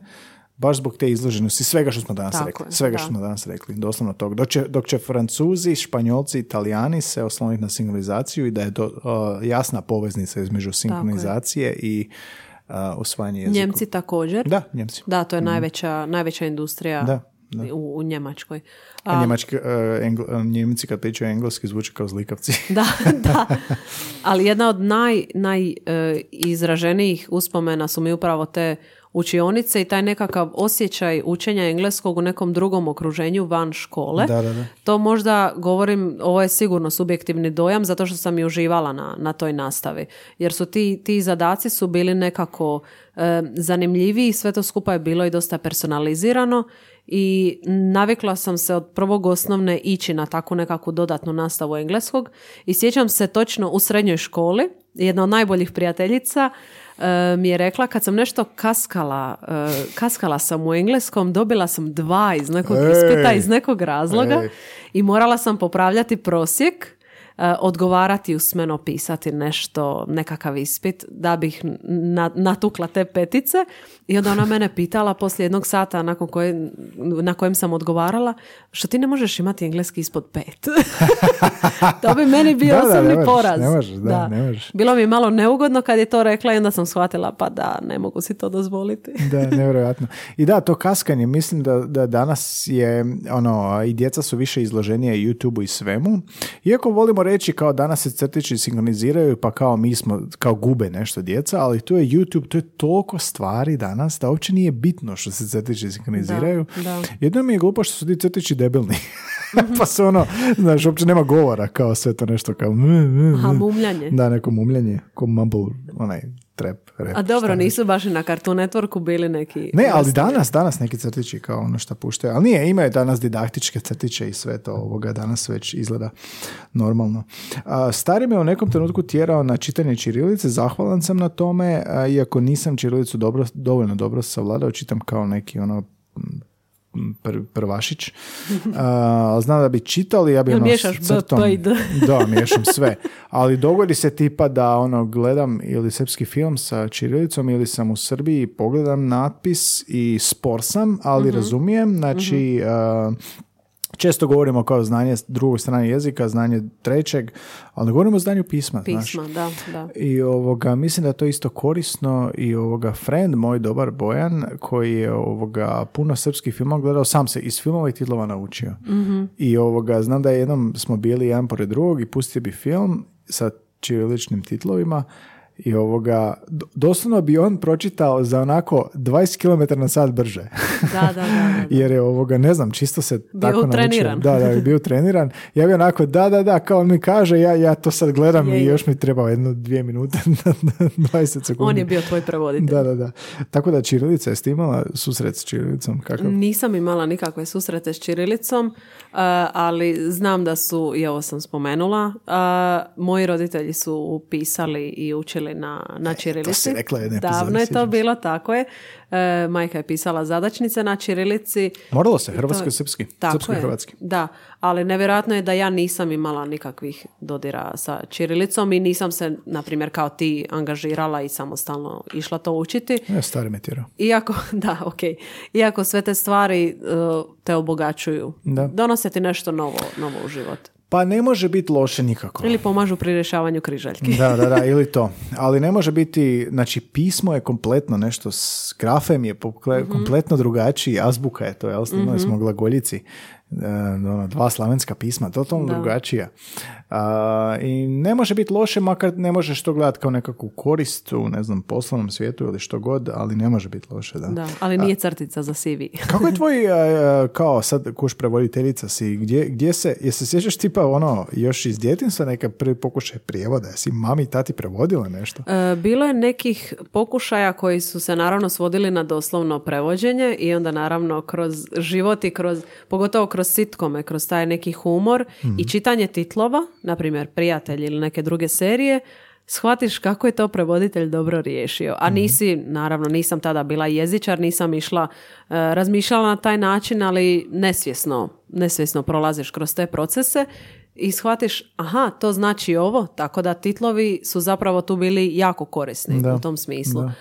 baš zbog te izloženosti, svega što smo danas Tako rekli. je, Svega da. što smo danas rekli, doslovno tog. Dok će, dok će Francuzi, Španjolci, Italijani se osloniti na sinkronizaciju i da je do, a, jasna poveznica između sinkronizacije i a, usvajanje jezika. Njemci također. Da, Njemci. Da, to je najveća, najveća industrija da. U, u Njemačkoj. A njemački, a, engl- a, Njemci kad pričaju engleski zvuče kao zlikavci. Da, da. Ali jedna od naj, najizraženijih uspomena su mi upravo te učionice i taj nekakav osjećaj učenja engleskog u nekom drugom okruženju van škole. Da, da, da. To možda govorim, ovo je sigurno subjektivni dojam zato što sam i uživala na, na toj nastavi. Jer su ti, ti zadaci su bili nekako e, zanimljiviji, sve to skupa je bilo i dosta personalizirano i navikla sam se od prvog osnovne ići na takvu nekakvu dodatnu nastavu engleskog i sjećam se točno u srednjoj školi, jedna od najboljih prijateljica e, mi je rekla kad sam nešto kaskala, e, kaskala sam u engleskom, dobila sam dva iz nekog ispita, iz nekog razloga Ej. i morala sam popravljati prosjek, odgovarati usmeno, pisati nešto, nekakav ispit, da bih na- natukla te petice. I onda ona mene pitala poslije jednog sata nakon koje, na kojem sam odgovarala, što ti ne možeš imati engleski ispod pet? to bi meni bio Da, da, ne osobni poraz. ne možeš, da, ne možeš. Bilo mi je malo neugodno kad je to rekla i onda sam shvatila pa da, ne mogu si to dozvoliti. Da, nevjerojatno. I da, to kaskanje, mislim da, da danas je, ono, i djeca su više izloženije YouTube-u i svemu. Iako volimo reći kao danas se crtići sinkroniziraju, pa kao mi smo, kao gube nešto djeca, ali to je YouTube, to je toliko stvari danas da uopće nije bitno što se crtići sinkroniziraju. Da, da. Jedno mi je glupo što su ti crtići debelni. pa se ono, znaš, uopće nema govora kao sve to nešto kao... A mumljanje. Da, neko mumljanje, ko mumble, onaj trap, rap. A dobro, nisu baš i na Cartoon Networku bili neki... ne, ali danas, danas neki crtići kao ono što puštaju. Ali nije, imaju danas didaktičke crtiće i sve to ovoga danas već izgleda normalno. A, stari me u nekom trenutku tjerao na čitanje čirilice, zahvalan sam na tome, a, iako nisam čirilicu dobro, dovoljno dobro savladao, čitam kao neki ono pr- prvašić. A, znam da bi čitali, ja bi ono miješaš B, crtom- P i D? da, miješam sve. Ali dogodi se tipa da ono gledam ili srpski film sa čirilicom ili sam u Srbiji, pogledam natpis i spor sam, ali Mhm. razumijem. Znači, uh, često govorimo kao znanje drugog strane jezika, znanje trećeg, ali ne govorimo o znanju pisma. Pisma, da, da. I ovoga, mislim da je to isto korisno i ovoga friend moj dobar Bojan koji je ovoga puno srpskih filmova gledao sam se iz filmova i titlova naučio. Mhm. I ovoga, znam da jednom smo bili jedan pored drugog i pustio bi film sa čiriličnim titlovima i ovoga, do- doslovno bi on pročitao za onako 20 km na sat brže. Da, da, da, da. Jer je ovoga, ne znam, čisto se tako naučio. utreniran. Da, da, je bio treniran. Ja bi onako, da, da, da, kao on mi kaže, ja, ja to sad gledam Je, i još mi treba jedno dvije minute na na 20 sekundi. On je bio tvoj prevoditelj. Da, da, da. Tako da Čirilica, jesi ti imala susret s Čirilicom? Kakav? Nisam imala nikakve susrete s Čirilicom, uh, ali znam da su, i ovo sam spomenula, uh, moji roditelji su pisali i učili na, na Čirilici. si rekla u jednoj epizodi, Davno je to bilo, tako je. Uh, majka je pisala zadačnice na Čirilici. Moralo se, To- hrvatsko-srpski. Tako je. Srpsko-hrvatski. Da, ali nevjerojatno je da ja nisam imala nikakvih dodira sa Čirilicom i nisam se, na primjer, kao ti angažirala i samostalno išla to učiti. Ja, stari me tjerao. Iako, da, ok. Iako sve te stvari uh, te obogaćuju. Da. Donose ti nešto novo, novo u život. Pa ne može biti loše nikako. Ili pomažu pri rješavanju križaljki. Da, da, da, ili to. Ali ne može biti, znači pismo je kompletno nešto, s grafem je pokle- kompletno drugačiji, azbuka je to, jel? Imali smo glagoljici, e, ono, dva slavenska pisma, totalno Da. drugačija. A, I ne može biti loše, makar ne možeš to gledati kao nekakvu korist u, ne znam, poslovnom svijetu ili što god, ali ne može biti loše, da. Da, ali nije crtica za CV. Kako je tvoj, e, kao sad kuš prevoditeljica si, gdje, gdje se, je se sjećaš tipa ono, još iz djetinstva neka prvi pokušaj prijevoda, jesi mami i tati prevodila nešto? E, Bilo je nekih pokušaja koji su se naravno svodili na doslovno prevođenje i onda naravno kroz život i kroz, pogotovo kroz sitkome, kroz taj neki humor i čitanje titlova, na primjer Prijatelj ili neke druge serije, shvatiš kako je to prevoditelj dobro riješio. A nisi, naravno, nisam tada bila jezičar, nisam išla, e, razmišljala na taj način, ali nesvjesno, nesvjesno prolaziš kroz te procese i shvatiš, aha, to znači ovo, tako da titlovi su zapravo tu bili jako korisni Da, u tom smislu. da. E,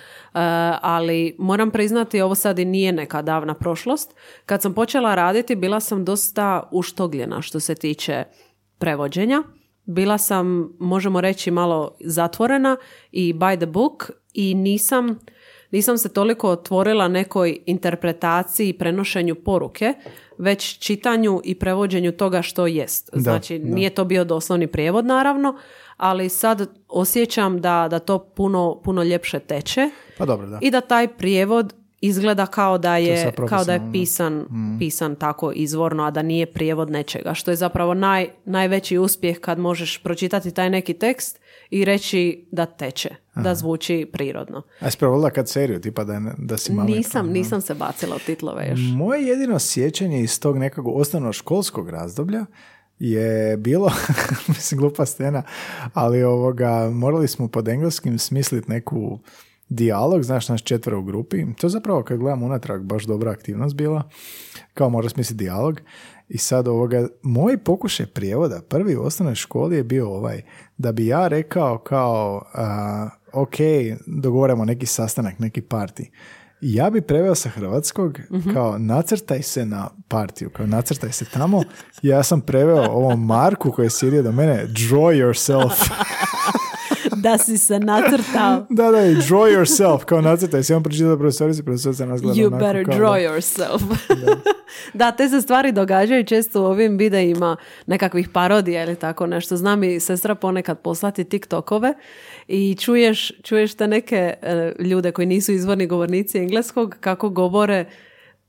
ali moram priznati, ovo sad i nije neka davna prošlost. Kad sam počela raditi, bila sam dosta uštogljena što se tiče prevođenja. Bila sam, možemo reći, malo zatvorena i by the book i nisam, nisam se toliko otvorila nekoj interpretaciji i prenošenju poruke, već čitanju i prevođenju toga što jest. Da, Znači, da. nije to bio doslovni prijevod, naravno, ali sad osjećam da, da to puno, puno ljepše teče Pa dobro, da. i da taj prijevod izgleda kao da je kao da je profesionalno. Mm. pisan, pisan tako izvorno, a da nije prijevod nečega. Što je zapravo naj, najveći uspjeh kad možeš pročitati taj neki tekst i reći da teče, da zvuči prirodno. A jesi prevodila kad seriju, tipa da, da si mami... Nisam, nisam se bacila u titlove još. Moje jedino sjećanje iz tog nekog osnovnoškolskog razdoblja je bilo, mislim glupa scena, ali ovoga, morali smo pod engleskim smisliti neku dijalog, znaš, naš četvero u grupi. To je zapravo kad gledam unatrag baš dobra aktivnost bila. Kao mora smisliti dijalog. I sad ovoga, moj pokušaj prijevoda prvi u osnovnoj školi je bio ovaj, da bi ja rekao kao, a, ok, dogovaramo neki sastanak, neki parti. Ja bi preveo sa hrvatskog kao nacrtaj se na partiju, kao nacrtaj se tamo. Ja sam preveo ovom Marku koji je sjedio do mene, draw yourself. da si se nacrtao. da, da, i draw yourself, kao nacrtaj se. On pročitao profesorici, profesorica nas gleda You onako better kao draw da- yourself. da, te se stvari događaju često u ovim videima nekakvih parodija ili tako nešto. Znam i sestra ponekad poslati TikTokove i čuješ, čuješ te neke e, ljude koji nisu izvorni govornici engleskog kako govore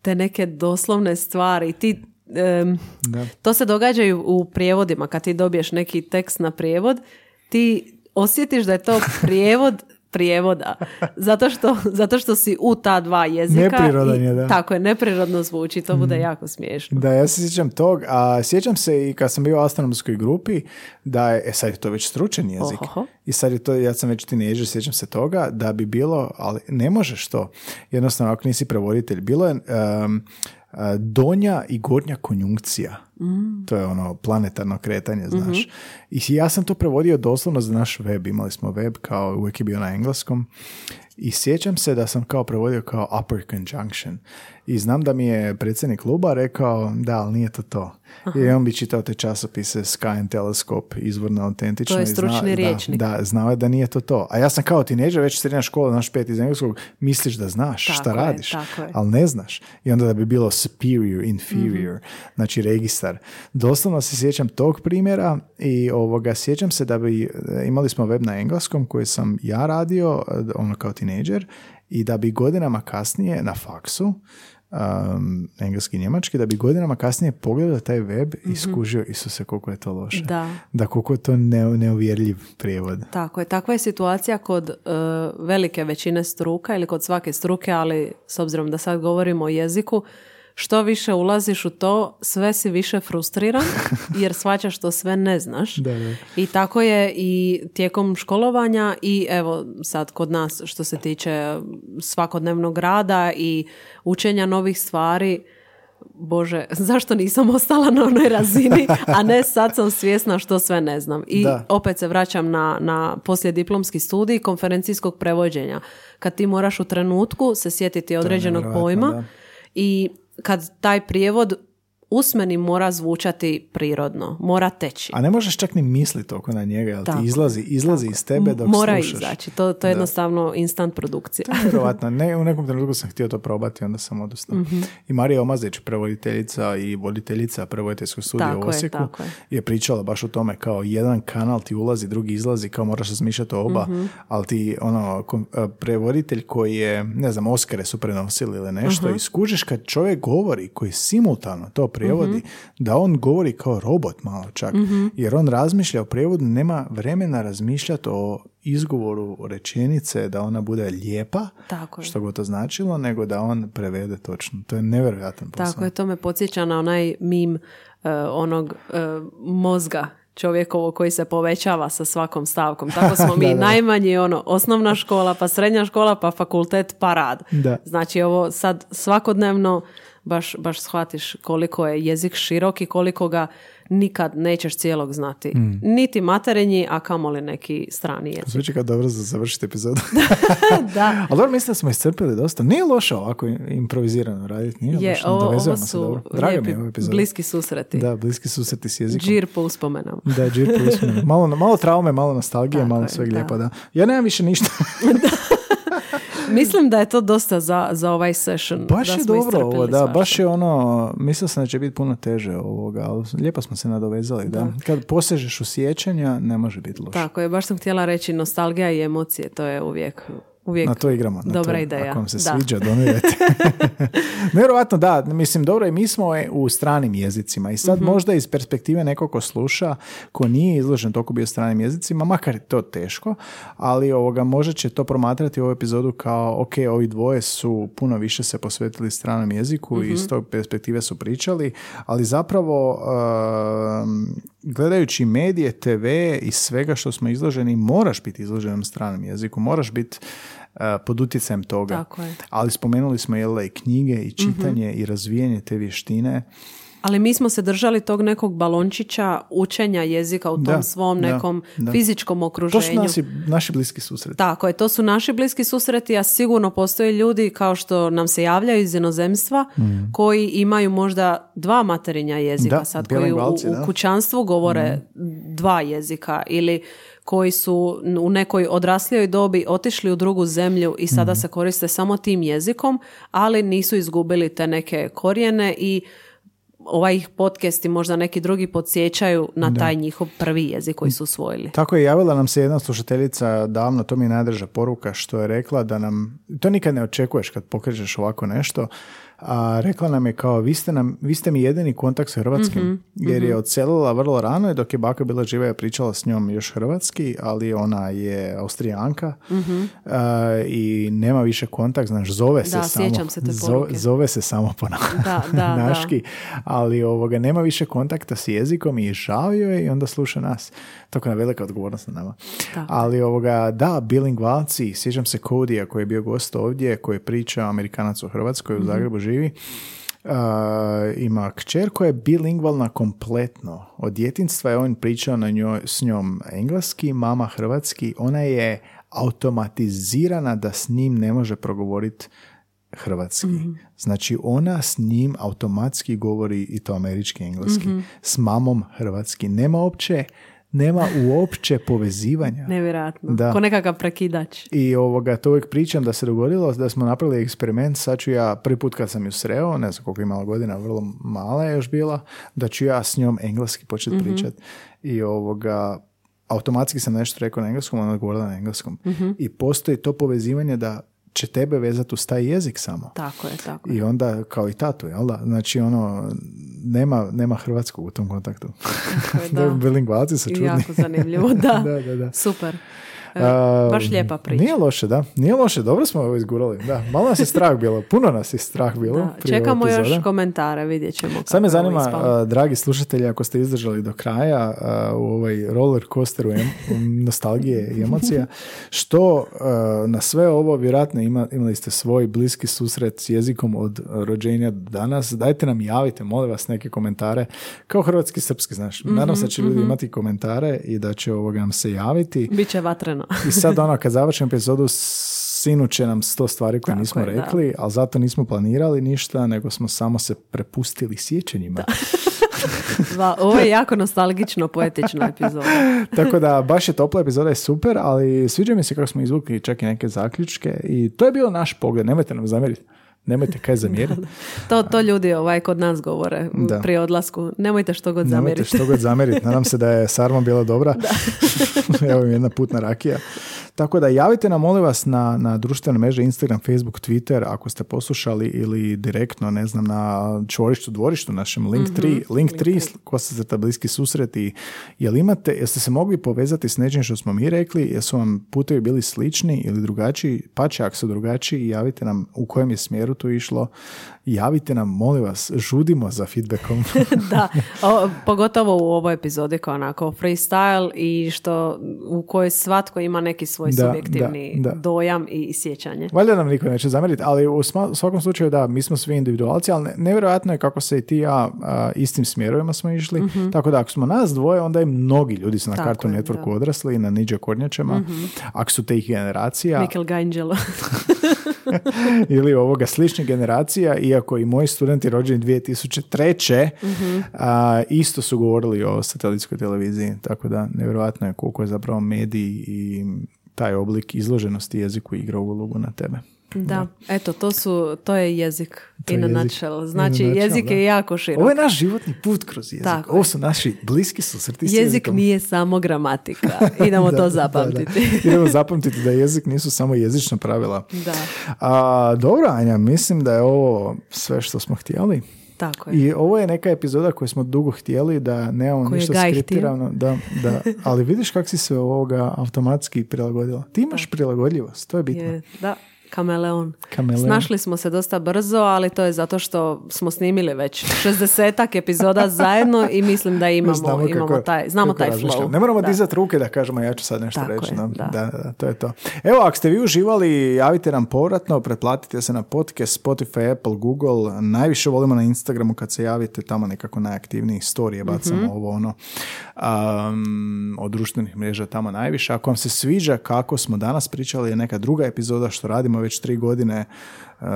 te neke doslovne stvari. Ti, em, Da. to se događa i u prijevodima. Kad ti dobiješ neki tekst na prijevod, ti osjetiš da je to prijevod prijevoda. Zato što, zato što si u ta dva jezika. Neprirodan i- je, da. Tako je, neprirodno zvuči. To bude jako smiješno. Da, ja se sjećam tog, a sjećam se i kad sam bio u astronomskoj grupi, da je, e sad je to već stručan jezik. Ohoho. I sad je to, ja sam već tinejdžer, sjećam se toga, da bi bilo, ali ne možeš to. Jednostavno, ako nisi prevoditelj, bilo je a, donja i gornja konjunkcija. To je ono planetarno kretanje, znaš. I ja sam to prevodio doslovno za naš web. Imali smo web kao uvijek je bio na engleskom. I sjećam se da sam kao prevodio kao upper conjunction. I znam da mi je predsjednik kluba rekao da, ali nije to to. I on bi čitao te časopise Sky and Telescope, izvorno autentično. To je i zna- stručni da. Da, znao je da nije to to. A ja sam kao tineđer, već srednja škola, naš pet iz engleskog, misliš da znaš Tako šta je, radiš, tako je. ali ne znaš. I onda da bi bilo superior, inferior, Mhm. znači registar. Doslovno se sjećam tog primjera i ovoga, sjećam se da bi, imali smo web na engleskom koji sam ja radio, ono kao tineđer, i da bi godinama kasnije na faksu, um, engleski i njemački, da bi godinama kasnije pogledao taj web i skužio, Isuse, koliko je to loše. Mhm. Da. Da koliko je to ne, neuvjerljiv prijevod. Tako je. Takva je situacija kod e, velike većine struka ili kod svake struke, ali s obzirom da sad govorimo o jeziku, što više ulaziš u to, sve si više frustriran jer shvaćaš što sve ne znaš. Da, da. I tako je i tijekom školovanja i evo sad kod nas što se tiče svakodnevnog rada i učenja novih stvari, Bože, zašto nisam ostala na onoj razini, a ne sad sam svjesna što sve ne znam. I Da. opet se vraćam na, na poslijediplomski studij konferencijskog prevođenja. Kad ti moraš u trenutku se sjetiti određenog pojma da. i kad taj prijevod usmeni mora zvučati prirodno, mora teći. A ne možeš čak ni misliti oko na njega, Tako, ti izlazi, izlazi iz tebe dok mora slušaš. izaći, to, to je jednostavno instant produkcija. Vjerovatno, ne, u nekom trenutku sam htio to probati, onda sam odustao. Mhm. I Marija Omazić, prevoditeljica i voditeljica prevoditeljskog studija Tako u je, Osijeku, tako je. je pričala baš o tome kao jedan kanal ti ulazi, drugi izlazi, kao moraš razmišljati o oba, Mhm. ali ti ono, a, prevoditelj koji je, ne znam, Oskare su prenosili ili nešto, Mhm. i skužiš kad čovjek govori, koji simultano to prevodi, Mhm. da on govori kao robot malo čak, jer on razmišlja o prevodu, nema vremena razmišljati o izgovoru rečenice da ona bude lijepa, Tako je. što god to značilo, nego da on prevede točno. To je nevjerojatan posao. Tako je, to me podsjeća na onaj mim e, onog e, mozga čovjekovo koji se povećava sa svakom stavkom. Tako smo mi da, da. najmanji ono, osnovna škola, pa srednja škola, pa fakultet, pa rad. Da. Znači ovo sad svakodnevno baš, baš shvatiš koliko je jezik širok i koliko ga nikad nećeš cijelog znati. Mm. Niti materinji, a kamoli neki strani jezik. Zvuči kao dobro za završiti epizodu. da, Ali dobro, mislim da smo iscrpili dosta. Nije loše ovako improvizirano raditi. Nije je, loše. ovo, ovo su dobro. Drago mi lijepi, je bliski susreti. Da, bliski susreti s jezikom. Džir po uspomenama. Da, džir po usmenu. malo, malo traume, malo nostalgije, Tako malo sveg da. Ja nemam više ništa. Mislim da je to dosta za, za ovaj session. baš da je dobro ovo, da, svašta. baš je ono, mislio sam da će biti puno teže ovoga, ali lijepo smo se nadovezali, da. Kad posežeš u sjećanja, ne može biti loše. Tako je, baš sam htjela reći nostalgija i emocije, to je uvijek, uvijek Na to igramo. Na dobra to. ideja. Ako vam se Da. sviđa, donirajte. Nevjerojatno da, mislim, dobro i mi smo e, u stranim jezicima i Mhm. sad možda iz perspektive nekog ko sluša, ko nije izložen toliko bio stranim jezicima, makar je to teško, ali ovoga, možda će to promatrati ovu epizodu kao, ok, ovi dvoje su puno više se posvetili stranom jeziku Mhm. i iz tog perspektive su pričali, ali zapravo um, gledajući medije, TV i svega što smo izloženi, moraš biti izloženom stranom jeziku, moraš biti uh, pod utjecajem toga. Tako je. Ali spomenuli smo jel, i knjige i čitanje i razvijanje te vještine. Ali mi smo se držali tog nekog balončića učenja jezika u tom Da, svom nekom da. fizičkom To okruženju. su naši, naši bliski susreti. Tako je, to su naši bliski susreti, a sigurno postoje ljudi kao što nam se javljaju iz inozemstva koji imaju možda dva materinja jezika Mm. Da, sad, koji u, u. Mm. kućanstvu govore dva jezika ili koji su u nekoj odraslijoj dobi otišli u drugu zemlju i Mm. sada se koriste samo tim jezikom, ali nisu izgubili te neke korijene i ovaj ih podcast i možda neki drugi podsjećaju na taj njihov prvi jezik koji su usvojili. Tako je javila nam se jedna slušateljica davno, to mi je najdrža poruka, što je rekla da nam, to nikad ne očekuješ kad pokrećeš ovako nešto, a rekla nam je kao, vi ste, nam, vi ste mi jedini kontakt s hrvatskim, jer je odselila vrlo rano i dok je baka bila živa je pričala s njom još hrvatski, ali ona je austrijanka a, i nema više kontakt, znaš, zove se Da, samo. se te zo- poruke. zove se samo po na- Da, da, da. naški, ali ovoga, nema više kontakta s jezikom i žao joj je i onda sluša nas. Tako je velika odgovornost na nama. Tako. Ali ovoga, da, bilingvalci, sjećam se Kodija koji je bio gost ovdje, koji priča Amerikanac u Hrvatskoj, Mhm. u Zagrebu živi. Uh, ima kćer koja je bilingvalna kompletno. Od djetinstva je on pričao na njoj, s njom engleski, mama hrvatski. Ona je automatizirana da s njim ne može progovoriti hrvatski. Znači ona s njim automatski govori i to američki engleski. S mamom hrvatski. Nema uopće nema uopće povezivanja. Nevjerojatno. Da. Ko nekakav prekidač. I ovoga, to uvijek pričam da se dogodilo, da smo napravili eksperiment, sad ću ja, prvi put kad sam ju sreo, ne znam koliko je imala godina, vrlo mala je još bila, da ću ja s njom engleski početi Mhm. pričat. I ovoga, automatski sam nešto rekao na engleskom, ona odgovorila na engleskom. Mhm. I postoji to povezivanje da će tebe vezati uz taj jezik samo. Tako je, tako. I onda, kao i tatu, jel da? Znači, ono, nema, nema hrvatskog u tom kontaktu. Tako je, da. Bilingvalci su čudni. jako zanimljivo, da. da, da, da. Super. E, baš lijepa priča. Nije loše, da. Nije loše, dobro smo ovo izgurali. Da, malo nas je strah bilo, puno nas je strah bilo. Da, Čekamo još komentare, vidjet ćemo. Sad me zanima, a, dragi slušatelji, ako ste izdržali do kraja a, u ovaj roller coasteru em- nostalgije i emocija, što a, na sve ovo vjerojatno ima, imali ste svoj bliski susret s jezikom od rođenja do danas. Dajte nam javite, molim vas, neke komentare kao hrvatski srpski, znaš. Mhm, Nadam se da će ljudi imati komentare i da će ovoga nam se javiti. Biće vatreno. I sad ono, kad završim epizodu, sinu će nam sto stvari koje Tako nismo je, da. rekli, ali zato nismo planirali ništa, nego smo samo se prepustili sjećanjima. Va- Ovo je jako nostalgično, poetična epizoda. Tako da, baš je topla epizoda je super, ali sviđa mi se kako smo izvukli čak i neke zaključke i to je bio naš pogled, nemojte nam zamjeriti. Nemojte kaj zamjeriti. To, to ljudi ovaj kod nas govore Da. prije odlasku. Nemojte što god Nemojte zamjeriti. što god zamjeriti. Nadam se da je sarma bila dobra. Evo im jedna putna rakija. Tako da javite nam, molim vas, na, na društvene mreže Instagram, Facebook, Twitter, ako ste poslušali ili direktno, ne znam, na čvorištu, dvorištu, našem link 3, link 3, ko se zrta bliski susreti. Jel imate, jeste se mogli povezati s nečim što smo mi rekli, jesu vam putevi bili slični ili drugačiji, pa će ako su drugačiji, javite nam u kojem je smjeru to išlo. Javite nam, molim vas, žudimo za feedbackom. da, o, pogotovo u ovoj epizodi kao onako freestyle i što u kojoj svatko ima neki svoj Da, subjektivni da, da. dojam i sjećanje. Valjda nam niko neće zamjeriti, ali u svakom slučaju da, mi smo svi individualci, ali ne- nevjerojatno je kako se i ti i ja a, istim smjerovima smo išli, tako da ako smo nas dvoje, onda i mnogi ljudi su na. Tako Cartoon Networku da. Odrasli, na Ninja Kornjačama, ako su te ih generacija Mikel Gangelo. ili ovoga sličnih generacija, iako i moji studenti rođeni 2003. Mhm. a, isto su govorili o satelitskoj televiziji, tako da nevjerojatno je koliko je zapravo mediji i taj oblik izloženosti jeziku igrao ulogu na tebe. Da, eto, to su, to je jezik To in je a nutshell. In Znači, nutshell, jezik da. je jako širok. Ovo je naš životni put kroz jezik. Tako Ovo su naši bliski susreti s Jezik jezikom. nije samo gramatika. Idemo Da, to da, zapamtiti. da. Idemo zapamtiti da jezik nisu samo jezična pravila. Da, A, dobro, Anja, mislim da je ovo sve što smo htjeli. Tako je. I ovo je neka epizoda koju smo dugo htjeli da nemamo Koju je ništa skriptirano. Da, da. Ali vidiš kako si se ovoga automatski prilagodila. Ti imaš prilagodljivost, to je bitno. Je, da, kameleon. Kameleon. Snašli smo se dosta brzo, ali to je zato što smo snimili već 60 epizoda zajedno i mislim da imamo, imamo taj, znamo kako taj flow. Ne moramo Da. dizati ruke da kažemo ja ću sad nešto Tako reći. je, da. da. Da, to je to. Evo, ako ste vi uživali, javite nam povratno, pretplatite se na podcast, Spotify, Apple, Google. Najviše volimo na Instagramu kad se javite, tamo nekako najaktivniji storije bacamo Mhm. ovo ono. Um, od društvenih mreža tamo najviše. Ako vam se sviđa kako smo danas pričali, je neka druga epizoda što radimo već tri godine uh,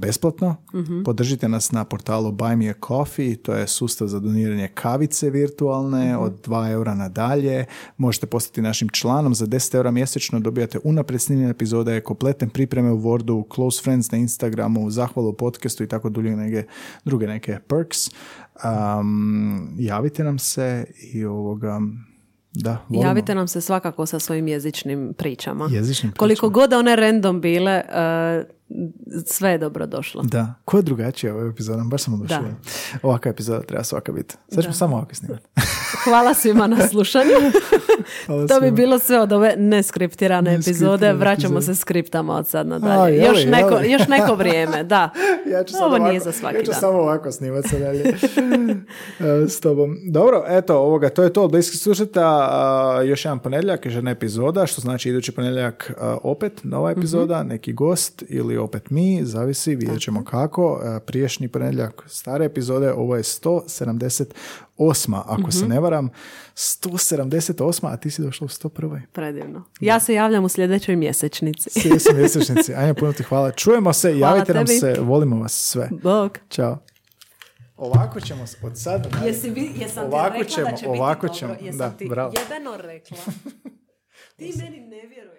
besplatno. Podržite nas na portalu Buy Me a Coffee, to je sustav za doniranje kavice virtualne od 2 eura nadalje. Možete postati našim članom za 10 eura mjesečno, dobijate unaprijed snimljene epizode, kompletne pripreme u Wordu, close friends na Instagramu, zahvalu podcastu i tako dulje neke, druge neke perks. Um, javite nam se i ovoga da, volimo. Javite nam se svakako sa svojim jezičnim pričama. Jezičnim Koliko pričama. god one random bile, eh, sve je dobro došlo. Da, ko je drugačije ovaj epizodom, baš sam oduševljen. Ovaka epizoda treba svaka biti. Sad ćemo samo ovako snimati. Hvala svima na slušanju. To bi bilo sve od ove neskriptirane epizode. Vraćamo epizode. se skriptama od sad A, nadalje. je li, još, neko, još neko vrijeme, da. Ja ću Ovo ovako, nije za svaki ja ću dan. samo ovako snimati sad dalje s tobom. Dobro, eto, ovoga, to je to od bliskih susreta. A, još jedan ponedjeljak, još jedna epizoda, što znači idući ponedjeljak a, opet nova epizoda, neki gost ili opet mi, zavisi, vidjet ćemo kako. E, Priješnji ponedjeljak stare epizode, ovo je 178. Ako se ne varam, 178. a ti si došla u 101. Predivno. Ja se javljam u sljedećoj mjesečnici. Sljedeći mjesečnici. Anja, puno ti hvala. Čujemo se, Hvala javite nam tebi. se, volimo vas sve. Bog. Ćao. Ovako ćemo od sad. Jesi jesam Ovako ti rekla ćemo, da će ovako biti ćemo. dobro? Jesam Da, ti bravo. rekla? ti meni ne vjeruješ.